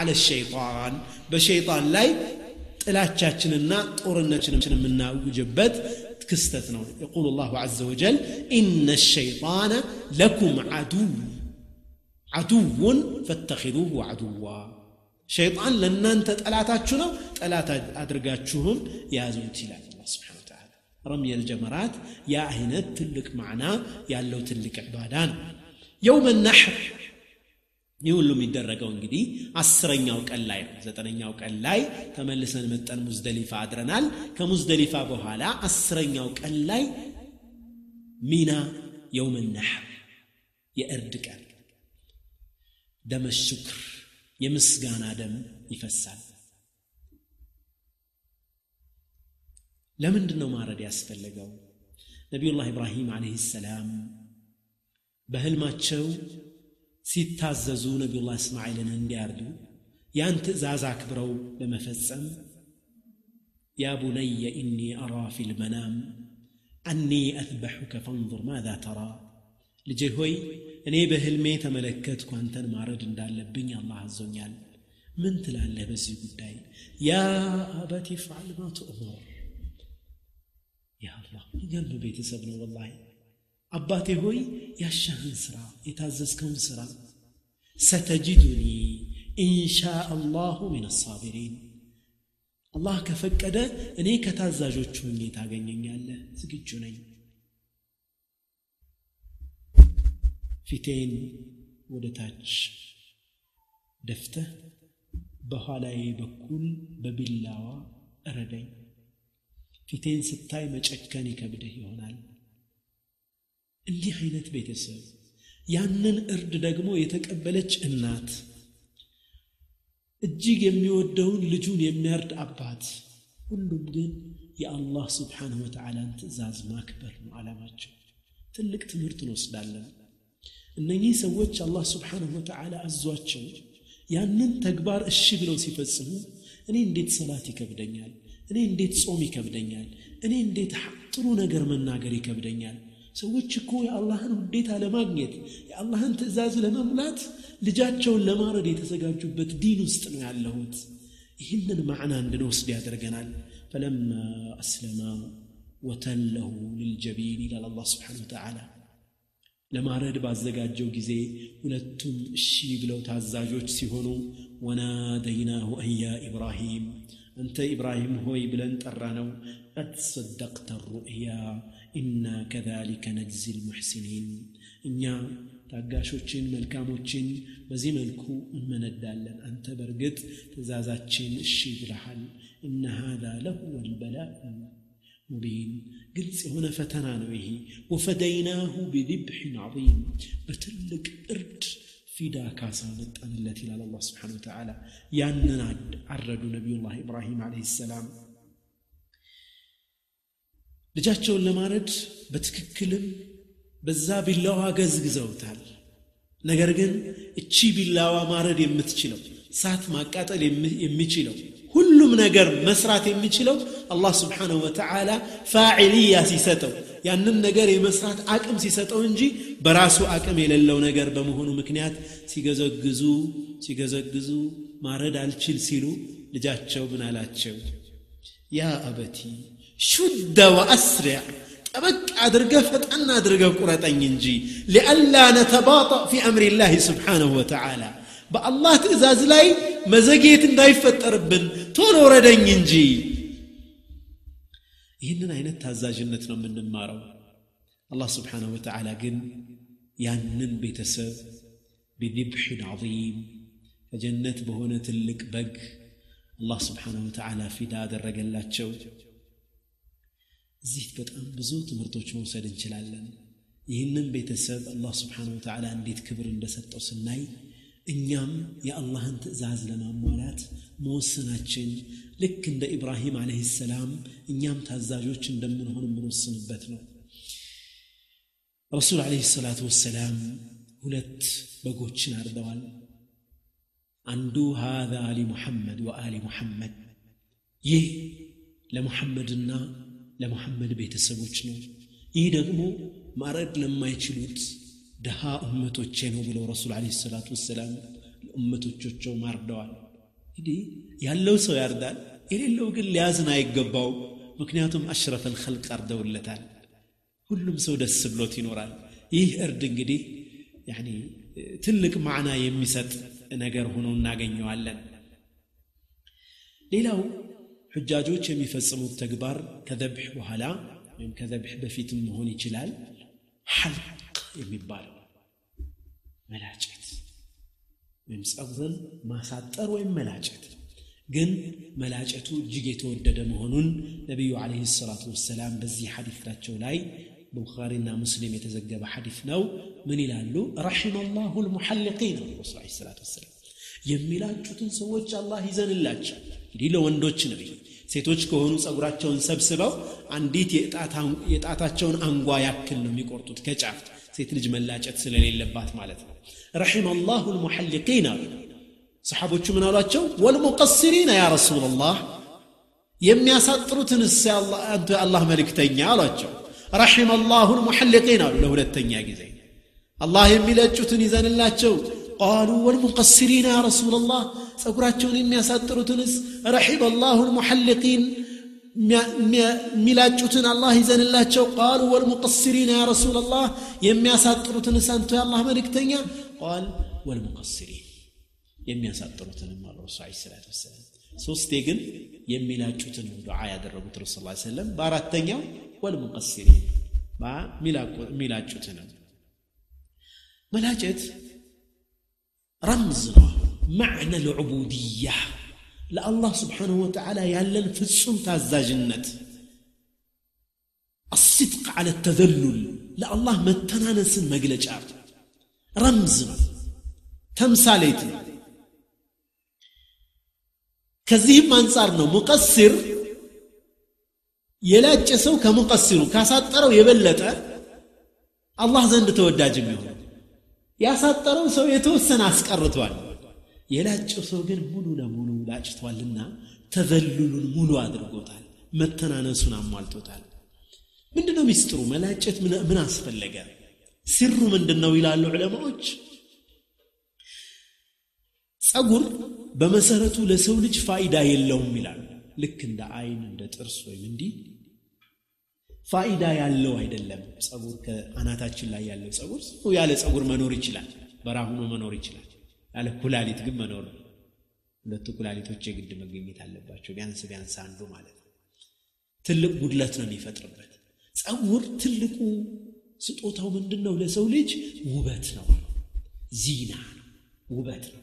አለ ሸይጣን በሸይጣን ላይ ጥላቻችንና ጦርነችን የምናውጅበት كستثنوا يقول الله عز وجل إن الشيطان لكم عدو عدو فاتخذوه عدوا شيطان لن أنت شنو تلاتاتشنا تلاتا أدرقاتشهم يا زوجتي الله سبحانه وتعالى رمي الجمرات يا أهنت تلك معنا يا لو تلك عبادان يوم النحر ይህ ሁሉ የሚደረገው እንግዲህ አስረኛው ቀን ላይ ነው ዘጠነኛው ቀን ላይ ተመልሰን መጠን ሙዝደሊፋ አድረናል ከሙዝደሊፋ በኋላ አስረኛው ቀን ላይ ሚና የውመናሐር የእርድ ቀን ደመ ሹክር የምስጋና ደም ይፈሳል ለምንድን ነው ማረድ ያስፈለገው ነቢዩላህ ኢብራሂም አለህ ሰላም በህልማቸው ሲታዘዙ ነቢዩላህ እስማኤልን እንዲያርዱ ያን ትእዛዝ አክብረው ለመፈጸም ያ ቡነየ ኢኒ አራ ፊ ልመናም አኒ አትበሑከ ፈንظር ማዛ ተራ ልጄ ሆይ እኔ በህልሜ ተመለከትኩ አንተን ማረድ እንዳለብኝ አላህ አዞኛል ምን ትላለህ በዚህ ጉዳይ ያ አበቲ ፍዓል ማ ትእሙር ያ አላህ እኛም ቤተሰብ ነው ወላሂ አባቴ ሆይ ያሻህን ስራ የታዘዝከውን ስራ ሰተጅዱኒ ኢንሻ አላሁ ምን አሳቢሪን አላህ ከፈቀደ እኔ ከታዛዦቹ ሁኜ ታገኘኛለህ ዝግጁ ነኝ ፊቴን ወደ ታች ደፍተህ በኋላዬ በኩል በቢላዋ እረደኝ ፊቴን ስታይ መጨከን ይከብድህ ይሆናል እንዲህ አይነት ቤተሰብ ያንን እርድ ደግሞ የተቀበለች እናት እጅግ የሚወደውን ልጁን የሚያርድ አባት ሁሉም ግን የአላህ ስብሓንሁ ወተዓላን ትእዛዝ ማክበር ነው ዓላማቸው ትልቅ ትምህርት እንወስዳለን እነኚህ ሰዎች አላህ ስብሓንሁ ወተዓላ አዟቸው ያንን ተግባር እሺ ብለው ሲፈጽሙ እኔ እንዴት ሰላት ይከብደኛል እኔ እንዴት ጾም ይከብደኛል እኔ እንዴት ጥሩ ነገር መናገር ይከብደኛል ሰዎች እኮ የአላህን ውዴታ ለማግኘት የአላህን ትእዛዝ ለመሙላት ልጃቸውን ለማረድ የተዘጋጁበት ዲን ውስጥ ነው ያለሁት ይህንን ማዕና እንድንወስድ ያደርገናል ፈለማ አስለማ ወተለሁ ልልጀቢን ይላል አላ ስብሓን ወተላ ለማረድ ባዘጋጀው ጊዜ ሁለቱም እሺ ብለው ታዛዦች ሲሆኑ ወናደይናሁ አንያ ኢብራሂም أنت إبراهيم هوي بلن ترانو قد صدقت الرؤيا إنا كذلك نجزي المحسنين إنيا تاقاشو تشين ملكامو تشين وزي ملكو من الدالة أنت برقت تزازات تشين الشيد رحل إن هذا لهو البلاء مبين قلت هنا فتنانوه وفديناه بذبح عظيم بتلك إرد ፊዳካ ሰነጠንለት ይላል አላህ ስብሓን ወተዓላ ያንን አረዱ ነቢዩላህ ኢብራሂም አለህ ሰላም ልጃቸውን ለማረድ በትክክልም በዛ ቢላዋ ገዝግዘውታል ነገር ግን እቺ ቢላዋ ማረድ የምትችለው እሳት ማቃጠል የሚችለው ሁሉም ነገር መስራት የሚችለው አላህ ስብሓንሁ ወተዓላ ፋዕልያ ሲሰጠው ያንን ነገር የመስራት አቅም ሲሰጠው እንጂ በራሱ አቅም የሌለው ነገር በመሆኑ ምክንያት ሲገዘግዙ ሲገዘግዙ ማረድ አልችል ሲሉ ልጃቸው ምን አላቸው ያ አበቲ ሹደ ወአስሪዕ ጠበቅ አድርገ ፈጠን አድርገ ቁረጠኝ እንጂ ሊአላ ነተባጠእ ፊ አምሪላህ ስብሓንሁ ወተዓላ በአላህ ትእዛዝ ላይ መዘግየት እንዳይፈጠርብን ቶሎ ረደኝ እንጂ ይህንን አይነት ታዛዥነት ነው የምንማረው አላህ ስብሓንሁ ወተዓላ ግን ያንን ቤተሰብ ቢذብሕን ዓظም ከጀነት በሆነ ትልቅ በግ አላህ ስብሓንሁ ወተዓላ ፊዳ አደረገላቸው እዚህ በጣም ብዙ ትምህርቶች መውሰድ እንችላለን ይህንን ቤተሰብ አላህ ስብሓንሁ ወተዓላ እንዴት ክብር እንደሰጠው ስናይ እኛም የአላህን ትእዛዝ ለማሟላት መወሰናችን ልክ እንደ ኢብራሂም አለህ ሰላም እኛም ታዛዦች እንደምንሆን የምንወስንበት ነው ረሱል አለህ ሰላቱ ወሰላም ሁለት በጎችን አርደዋል አንዱ ሃذا አሊ ሙሐመድ ወአሊ ሙሐመድ ይህ ለሙሐመድና ለሙሐመድ ቤተሰቦች ነው ይህ ደግሞ ማረድ ለማይችሉት ድሃ እመቶቼ ነው ብለው ረሱል አለ ሰላቱ ወሰላም እመቶቻቸው ማርደዋል እንግዲህ ያለው ሰው ያርዳል የሌለው ግን ሊያዝን አይገባው ምክንያቱም አሽረፍ ልከልቅ አርደውለታል ሁሉም ሰው ደስ ብሎት ይኖራል ይህ እርድ እንግዲህ ትልቅ ማዕና የሚሰጥ ነገር ሆኖ እናገኘዋለን ሌላው ሕጃጆች የሚፈጽሙት ተግባር ከዘብሕ በኋላ ወይም ከዘብሕ በፊትም መሆን ይችላል ሐልቅ የሚባለው መላጨት ወይም ጸጉርን ማሳጠር ወይም መላጨት ግን መላጨቱ እጅግ የተወደደ መሆኑን ነቢዩ ለ ሰላት ወሰላም በዚህ ሐዲፍታቸው ላይ بخارينا ሙስሊም የተዘገበ ሐዲፍ ነው ምን ይላሉ رحم ላሁ ልሙሐልቂን الرسول عليه الصلاة والسلام የሚላጩትን ሰዎች አላህ ይዘንላቸው እንዲህ ለወንዶች ነቢ ሴቶች ከሆኑ ጸጉራቸውን ሰብስበው አንዲት የጣታቸውን አንጓ ያክል ነው የሚቆርጡት ከጫፍ ሴት ልጅ መላጨት ስለሌለባት ማለት ነው ረሒመ ላሁ ልሙሐሊቂን አሉ ሰሓቦቹ ምን አሏቸው ወልሙቀስሪና ያ ረሱል ላህ የሚያሳጥሩትን እሰ አንተ አላህ መልእክተኛ አሏቸው ረሒመ ላሁ ልሙሐሊቂን አሉ ለሁለተኛ ጊዜ አላህ የሚለጩትን ይዘንላቸው ቃሉ ወልሙቀስሪና ያ ረሱል ላህ ጸጉራቸውን የሚያሳጥሩትንስ ረሒመ ላሁ ልሙሐሊቂን ሚላጩትን አላህ ይዘንላቸው ቃሉ ወልሙቀስሪን ያ ረሱል አላህ የሚያሳጥሩትን ሰምቶ የአላህ መልእክተኛ ቃል ወልሙቀስሪን የሚያሳጥሩትንም አሉ ረሱ ለ ሰላት ወሰላም ሶስቴ ግን የሚላጩትን ዱዓ ያደረጉት ረሱ ላ ሰለም በአራተኛው ወልሙቀስሪን ሚላጩትንም መላጨት ረምዝ ነው ማዕነ ልዕቡድያ لالله سبحانه وتعالى يالن تازا تازاجنت الصدق على التذلل لالله ما تنانس المجلج رمز تمساليت كذيه ما انصار نو مقصر يلاج سو كمقصر كاساطرو يبلط الله زند توداج ميو يا ساطرو سو يتوسن اسقرتوال يلاج سو غير مولو لمولو ላጭቷልና ተዘልሉን ሙሉ አድርጎታል መተናነሱን አሟልቶታል ምንድነው ሚስጥሩ መላጨት ምን አስፈለገ ሲሩ ምንድነው ነው ይላሉ ዕለማዎች ጸጉር በመሰረቱ ለሰው ልጅ ፋይዳ የለውም ይላሉ ልክ እንደ አይን እንደ ጥርስ ወይም እንዲህ ፋይዳ ያለው አይደለም ጸጉር ከአናታችን ላይ ያለው ጸጉር ያለ ጸጉር መኖር ይችላል በራሁኖ መኖር ይችላል ያለ ኩላሊት ግን መኖር ነው ሁለቱ ኩላሊቶች የግድ መገኘት አለባቸው ቢያንስ ቢያንስ አንዱ ማለት ነው ትልቅ ጉድለት ነው የሚፈጥርበት ፀጉር ትልቁ ስጦታው ምንድን ነው ለሰው ልጅ ውበት ነው ዚና ነው ውበት ነው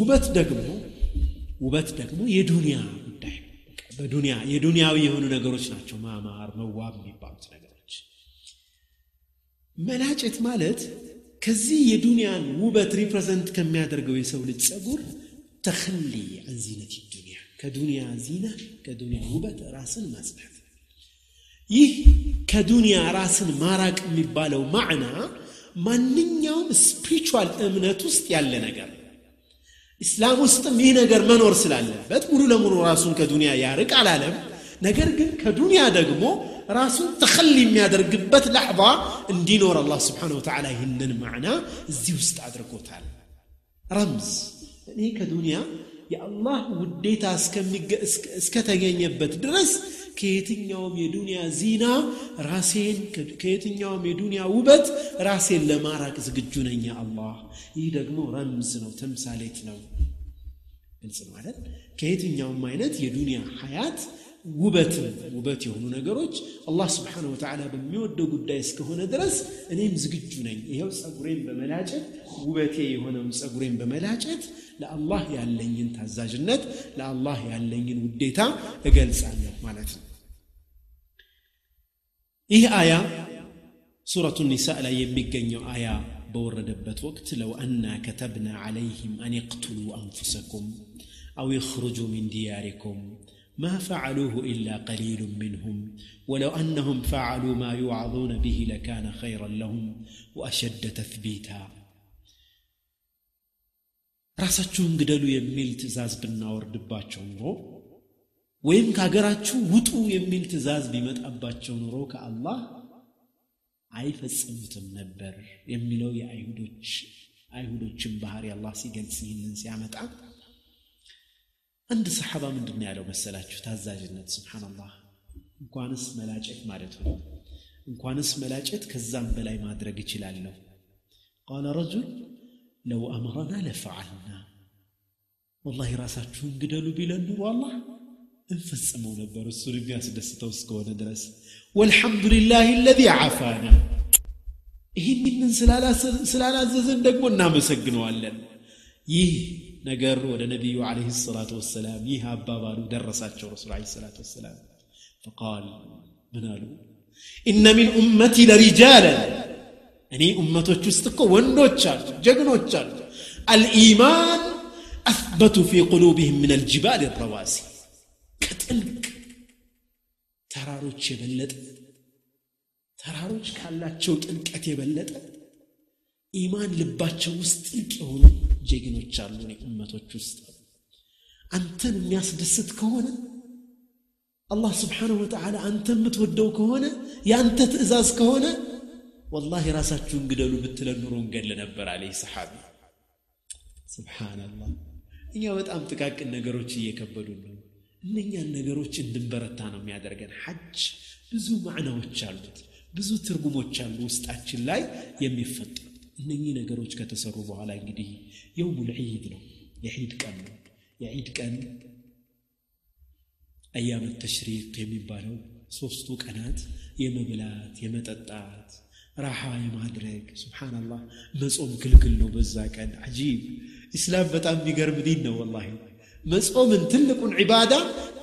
ውበት ደግሞ ውበት ደግሞ የዱንያ ጉዳይ በዱንያ የዱንያዊ የሆኑ ነገሮች ናቸው ማማር መዋብ የሚባሉት ነገሮች መላጨት ማለት ከዚህ የዱንያን ውበት ሪፕሬዘንት ከሚያደርገው የሰው ልጅ ጸጉር ተክሊ አንዚነት ዱንያ ከዱንያ ዚና ከዱንያ ውበት ራስን ማጽዳት ይህ ከዱንያ ራስን ማራቅ የሚባለው ማዕና ማንኛውም ስፒሪቹዋል እምነት ውስጥ ያለ ነገር እስላም ውስጥም ይህ ነገር መኖር ስላለበት ሙሉ ለሙሉ ራሱን ከዱንያ ያርቅ አላለም ነገር ግን ከዱንያ ደግሞ ራሱን ተኸሊ የሚያደርግበት ላሕዛ እንዲኖር አላህ ስብሓን ወተላ ይህንን ማዕና እዚህ ውስጥ አድርጎታል ረምዝ እኔ ከዱንያ የአላህ ውዴታ እስከተገኘበት ድረስ ከየትኛውም የዱንያ ዚና ራሴን ከየትኛውም የዱንያ ውበት ራሴን ለማራቅ ዝግጁ ነኝ አላህ ይህ ደግሞ ረምዝ ነው ተምሳሌት ነው ግልጽ ማለት ከየትኛውም አይነት የዱንያ ሀያት ውበትም ውበት የሆኑ ነገሮች አላህ ስብሓን ወተዓላ በሚወደው ጉዳይ እስከሆነ ድረስ እኔም ዝግጁ ነኝ ይኸው ጸጉሬን በመላጨት ውበቴ የሆነውን ጸጉሬን በመላጨት ለአላህ ያለኝን ታዛዥነት ለአላህ ያለኝን ውዴታ እገልጻለሁ ማለት ነው ይህ አያ ሱረቱ ኒሳ ላይ የሚገኘው አያ በወረደበት ወቅት ለው አና ከተብና ዓለይህም አን ይቅትሉ አንፉሰኩም አው ይኽርጁ ሚን ዲያሪኩም ما فعلوه إلا قليل منهم ولو أنهم فعلوا ما يوعظون به لكان خيرا لهم وأشد تثبيتا ራሳችሁን ግደሉ የሚል ትእዛዝ ብናወርድባቸው ኑሮ ወይም ከሀገራችሁ ውጡ የሚል ትእዛዝ ቢመጣባቸው ኑሮ ከአላህ አይፈጽሙትም ነበር የሚለው የአይሁዶች አይሁዶችን ባህሪ አላህ ሲገልጽ ይህንን ሲያመጣ አንድ ሰሓባ ምንድን ያለው መሰላችሁ ታዛዥነት ስብሓንላህ እንኳንስ መላጨት ማለት ነው እንኳንስ መላጨት ከዛም በላይ ማድረግ ይችላለሁ ቃለ ረጁል ለው አመረና ለፈዓልና ወላሂ ራሳችሁን ግደሉ ቢለን ኑሮ አላ እንፈጽመው ነበር እሱን የሚያስደስተው እስከሆነ ድረስ ወልሐምዱሊላህ ለዚ ዓፋና ይህንን ስላላዘዘን ደግሞ እናመሰግነዋለን ይህ ነገር ወደ ነቢዩ አለህ ሰላቱ ወሰላም ይህ አባባሉ ደረሳቸው ረሱል አለ ሰላት ወሰላም ፈቃል ምን አሉ ኢነ ሚን ኡመቲ ለሪጃለን እኔ እመቶች ውስጥ እኮ ወንዶች አሉ ጀግኖች አሉ አልኢማን አስበቱ ፊ ቁሉብህም ምን አልጅባል ረዋሲ ከጥልቅ ተራሮች የበለጠ ተራሮች ካላቸው ጥልቀት የበለጠ ኢማን ልባቸው ውስጥ ጥልቅ የሆኑ ጀግኖች አሉ እመቶች ውስጥ አንተን የሚያስደስት ከሆነ አላህ ስብሓንሁ ወተዓላ አንተ የምትወደው ከሆነ የአንተ ትእዛዝ ከሆነ ወላሂ ራሳችሁን ግደሉ ብትለን ኑሮ እንገል ነበር አለ ሰሓቢ ስብሓንላህ እኛ በጣም ጥቃቅን ነገሮች እየከበዱ ነው እነኛን ነገሮች እንድንበረታ ነው የሚያደርገን ሐጅ ብዙ ማዕናዎች አሉት ብዙ ትርጉሞች አሉ ውስጣችን ላይ የሚፈጠሩ እነኚህ ነገሮች ከተሰሩ በኋላ እንግዲህ የውሙል ዒድ ነው የዒድ ቀን ነው የዒድ ቀን አያም ተሽሪቅ የሚባለው ሶስቱ ቀናት የመብላት የመጠጣት ራሓ የማድረግ ስብሓናላህ መጾም ክልክል ነው በዛ ቀን አጂብ ኢስላም በጣም የሚገርም ዲን ነው ወላሂ መጾምን ትልቁን ዒባዳ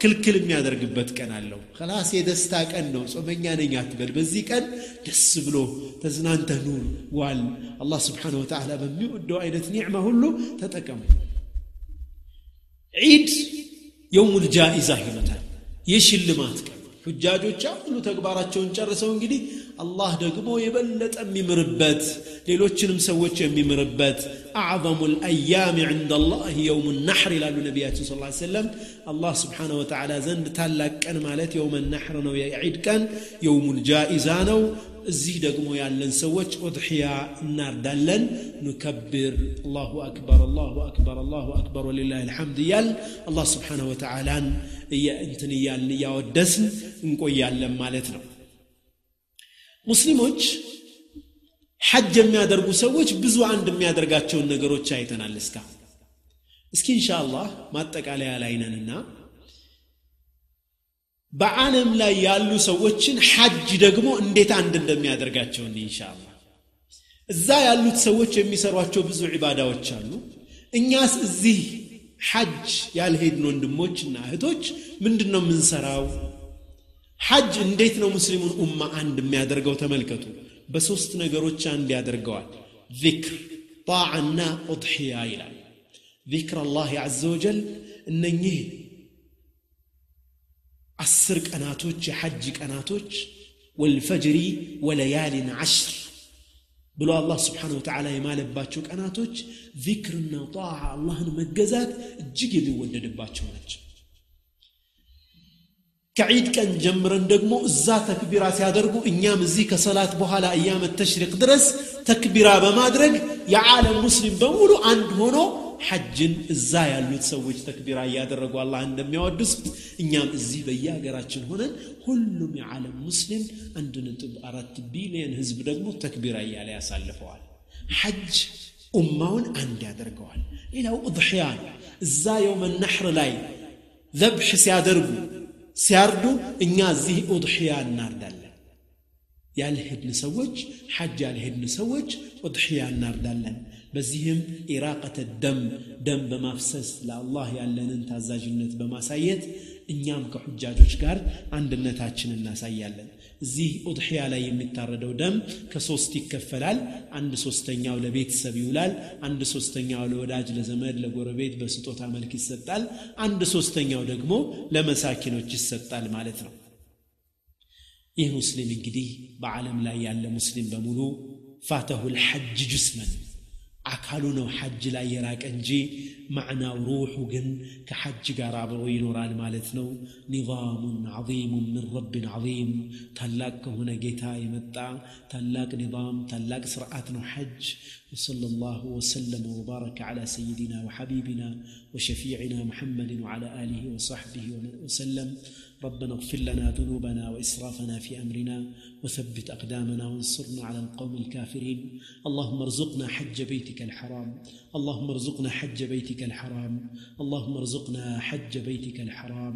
ክልክል የሚያደርግበት ቀን አለው ከላስ የደስታ ቀን ነው ጾመኛ ነኝ አትበል በዚህ ቀን ደስ ብሎ ተዝናንተህ ኑር ዋል አላህ ስብሓን ወተዓላ በሚወደው አይነት ኒዕማ ሁሉ ተጠቀሙ ዒድ የውሙል ጃኢዛ ይሉታል የሽልማት ቀን ሁጃጆች ሁሉ ተግባራቸውን ጨርሰው እንግዲህ الله دقمو يبلت أمي مربت ليلو تشنم أمي مربت أعظم الأيام عند الله يوم النحر إلى النبي صلى الله عليه وسلم الله سبحانه وتعالى زند تالك أنا مالت يوم النحر أنا ويعيد كان يوم الجائزانو زي دقمو يعلن سويتش أضحية النار دلن نكبر الله أكبر الله أكبر الله أكبر ولله الحمد يال الله سبحانه وتعالى يا انتني يا ودسن نقول يا مالتنا ሙስሊሞች ሐጅ የሚያደርጉ ሰዎች ብዙ አንድ የሚያደርጋቸውን ነገሮች አይተናል እስካ እስኪ ኢንሻአላህ ማጠቃለያ ላይ ነንና በዓለም ላይ ያሉ ሰዎችን ሐጅ ደግሞ እንዴት አንድ እንደሚያደርጋቸው ኢንሻአላህ እዛ ያሉት ሰዎች የሚሰሯቸው ብዙ ዒባዳዎች አሉ እኛስ እዚህ ሐጅ ያልሄድን ወንድሞችና እህቶች ምንድነው የምንሰራው حج مسلمون أمة عند ሙስሊሙን ኡማ አንድ بس ተመልከቱ በሶስት ነገሮች አንድ ያደርገዋል ዚክር ጣዓና ኡድሕያ ይላል ذكر الله عز وجل أسرك أنا أسر حجك أنا قناتك والفجر وليال عشر بلو الله سبحانه وتعالى ما أنا قناتك ذكرنا وطاعة الله مجزات جيد ولد باتك ከዒድ ቀን ጀምረን ደግሞ እዛ ተክቢራ ሲያደርጉ እኛም እዚህ ከሰላት በኋላ እያመት ተሽሪቅ ድረስ ተክቢራ በማድረግ የዓለም ሙስሊም በሙሉ አንድ ሆኖ ሐጅን እዛ ያሉት ሰዎች ተክቢራ እያደረጉ አላህ እንደሚያወድስ እኛም እዚህ በየሀገራችን ሆነን ሁሉም የዓለም ሙስሊም አንድ ነጥብ አራት ቢሊየን ህዝብ ደግሞ ተክቢራ እያለ ያሳልፈዋል ሐጅ ኡማውን አንድ ያደርገዋል ሌላው እضሕያ ነው እዛ የውመ ነሕር ላይ ዘብሕ ሲያደርጉ ሲያርዱ እኛ እዚህ ኡድሕያ እናርዳለን ያልሄድን ሰዎች ሐጅ ያልሄድን ሰዎች ኡድሕያ እናርዳለን በዚህም ኢራቀተ ደም ደም በማፍሰስ ለአላህ ያለንን ታዛዥነት በማሳየት እኛም ከሑጃጆች ጋር አንድነታችን እናሳያለን እዚህ ኡድሕያ ላይ የሚታረደው ደም ከሶስት ይከፈላል። አንድ ሶስተኛው ለቤተሰብ ይውላል። አንድ ሶስተኛው ለወዳጅ፣ ለዘመድ፣ ለጎረቤት በስጦታ መልክ ይሰጣል። አንድ ሶስተኛው ደግሞ ለመሳኪኖች ይሰጣል ማለት ነው። ይህ ሙስሊም እንግዲህ በዓለም ላይ ያለ ሙስሊም በሙሉ ፋተሁ ልሐጅ ጁስመን አካሉ ነው ሐጅ ላይ የራቀ እንጂ ማዕናው ሩሑ ግን ከሐጅ ጋር አብሮ ይኖራል ማለት ነው ኒዛሙን ዐዚሙን ምን ረብን ዐዚም ታላቅ ከሆነ ጌታ የመጣ ታላቅ ኒዛም ታላቅ ስርዓት ነው ሐጅ وصلى الله وسلم وبارك على سيدنا وحبيبنا وشفيعنا محمد وعلى آله وصحبه وسلم ربنا اغفر لنا ذنوبنا واسرافنا في امرنا وثبت اقدامنا وانصرنا على القوم الكافرين اللهم ارزقنا حج بيتك الحرام اللهم ارزقنا حج بيتك الحرام اللهم ارزقنا حج بيتك الحرام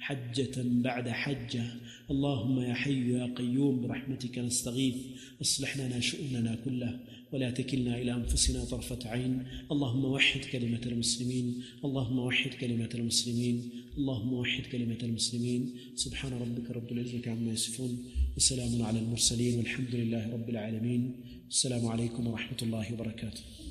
حجه بعد حجه اللهم يا حي يا قيوم برحمتك نستغيث اصلح لنا شؤوننا كلها ولا تكلنا إلى أنفسنا طرفة عين اللهم وحد كلمة المسلمين اللهم وحد كلمة المسلمين اللهم وحد كلمة المسلمين سبحان ربك رب العزة عما يصفون وسلام على المرسلين والحمد لله رب العالمين السلام عليكم ورحمة الله وبركاته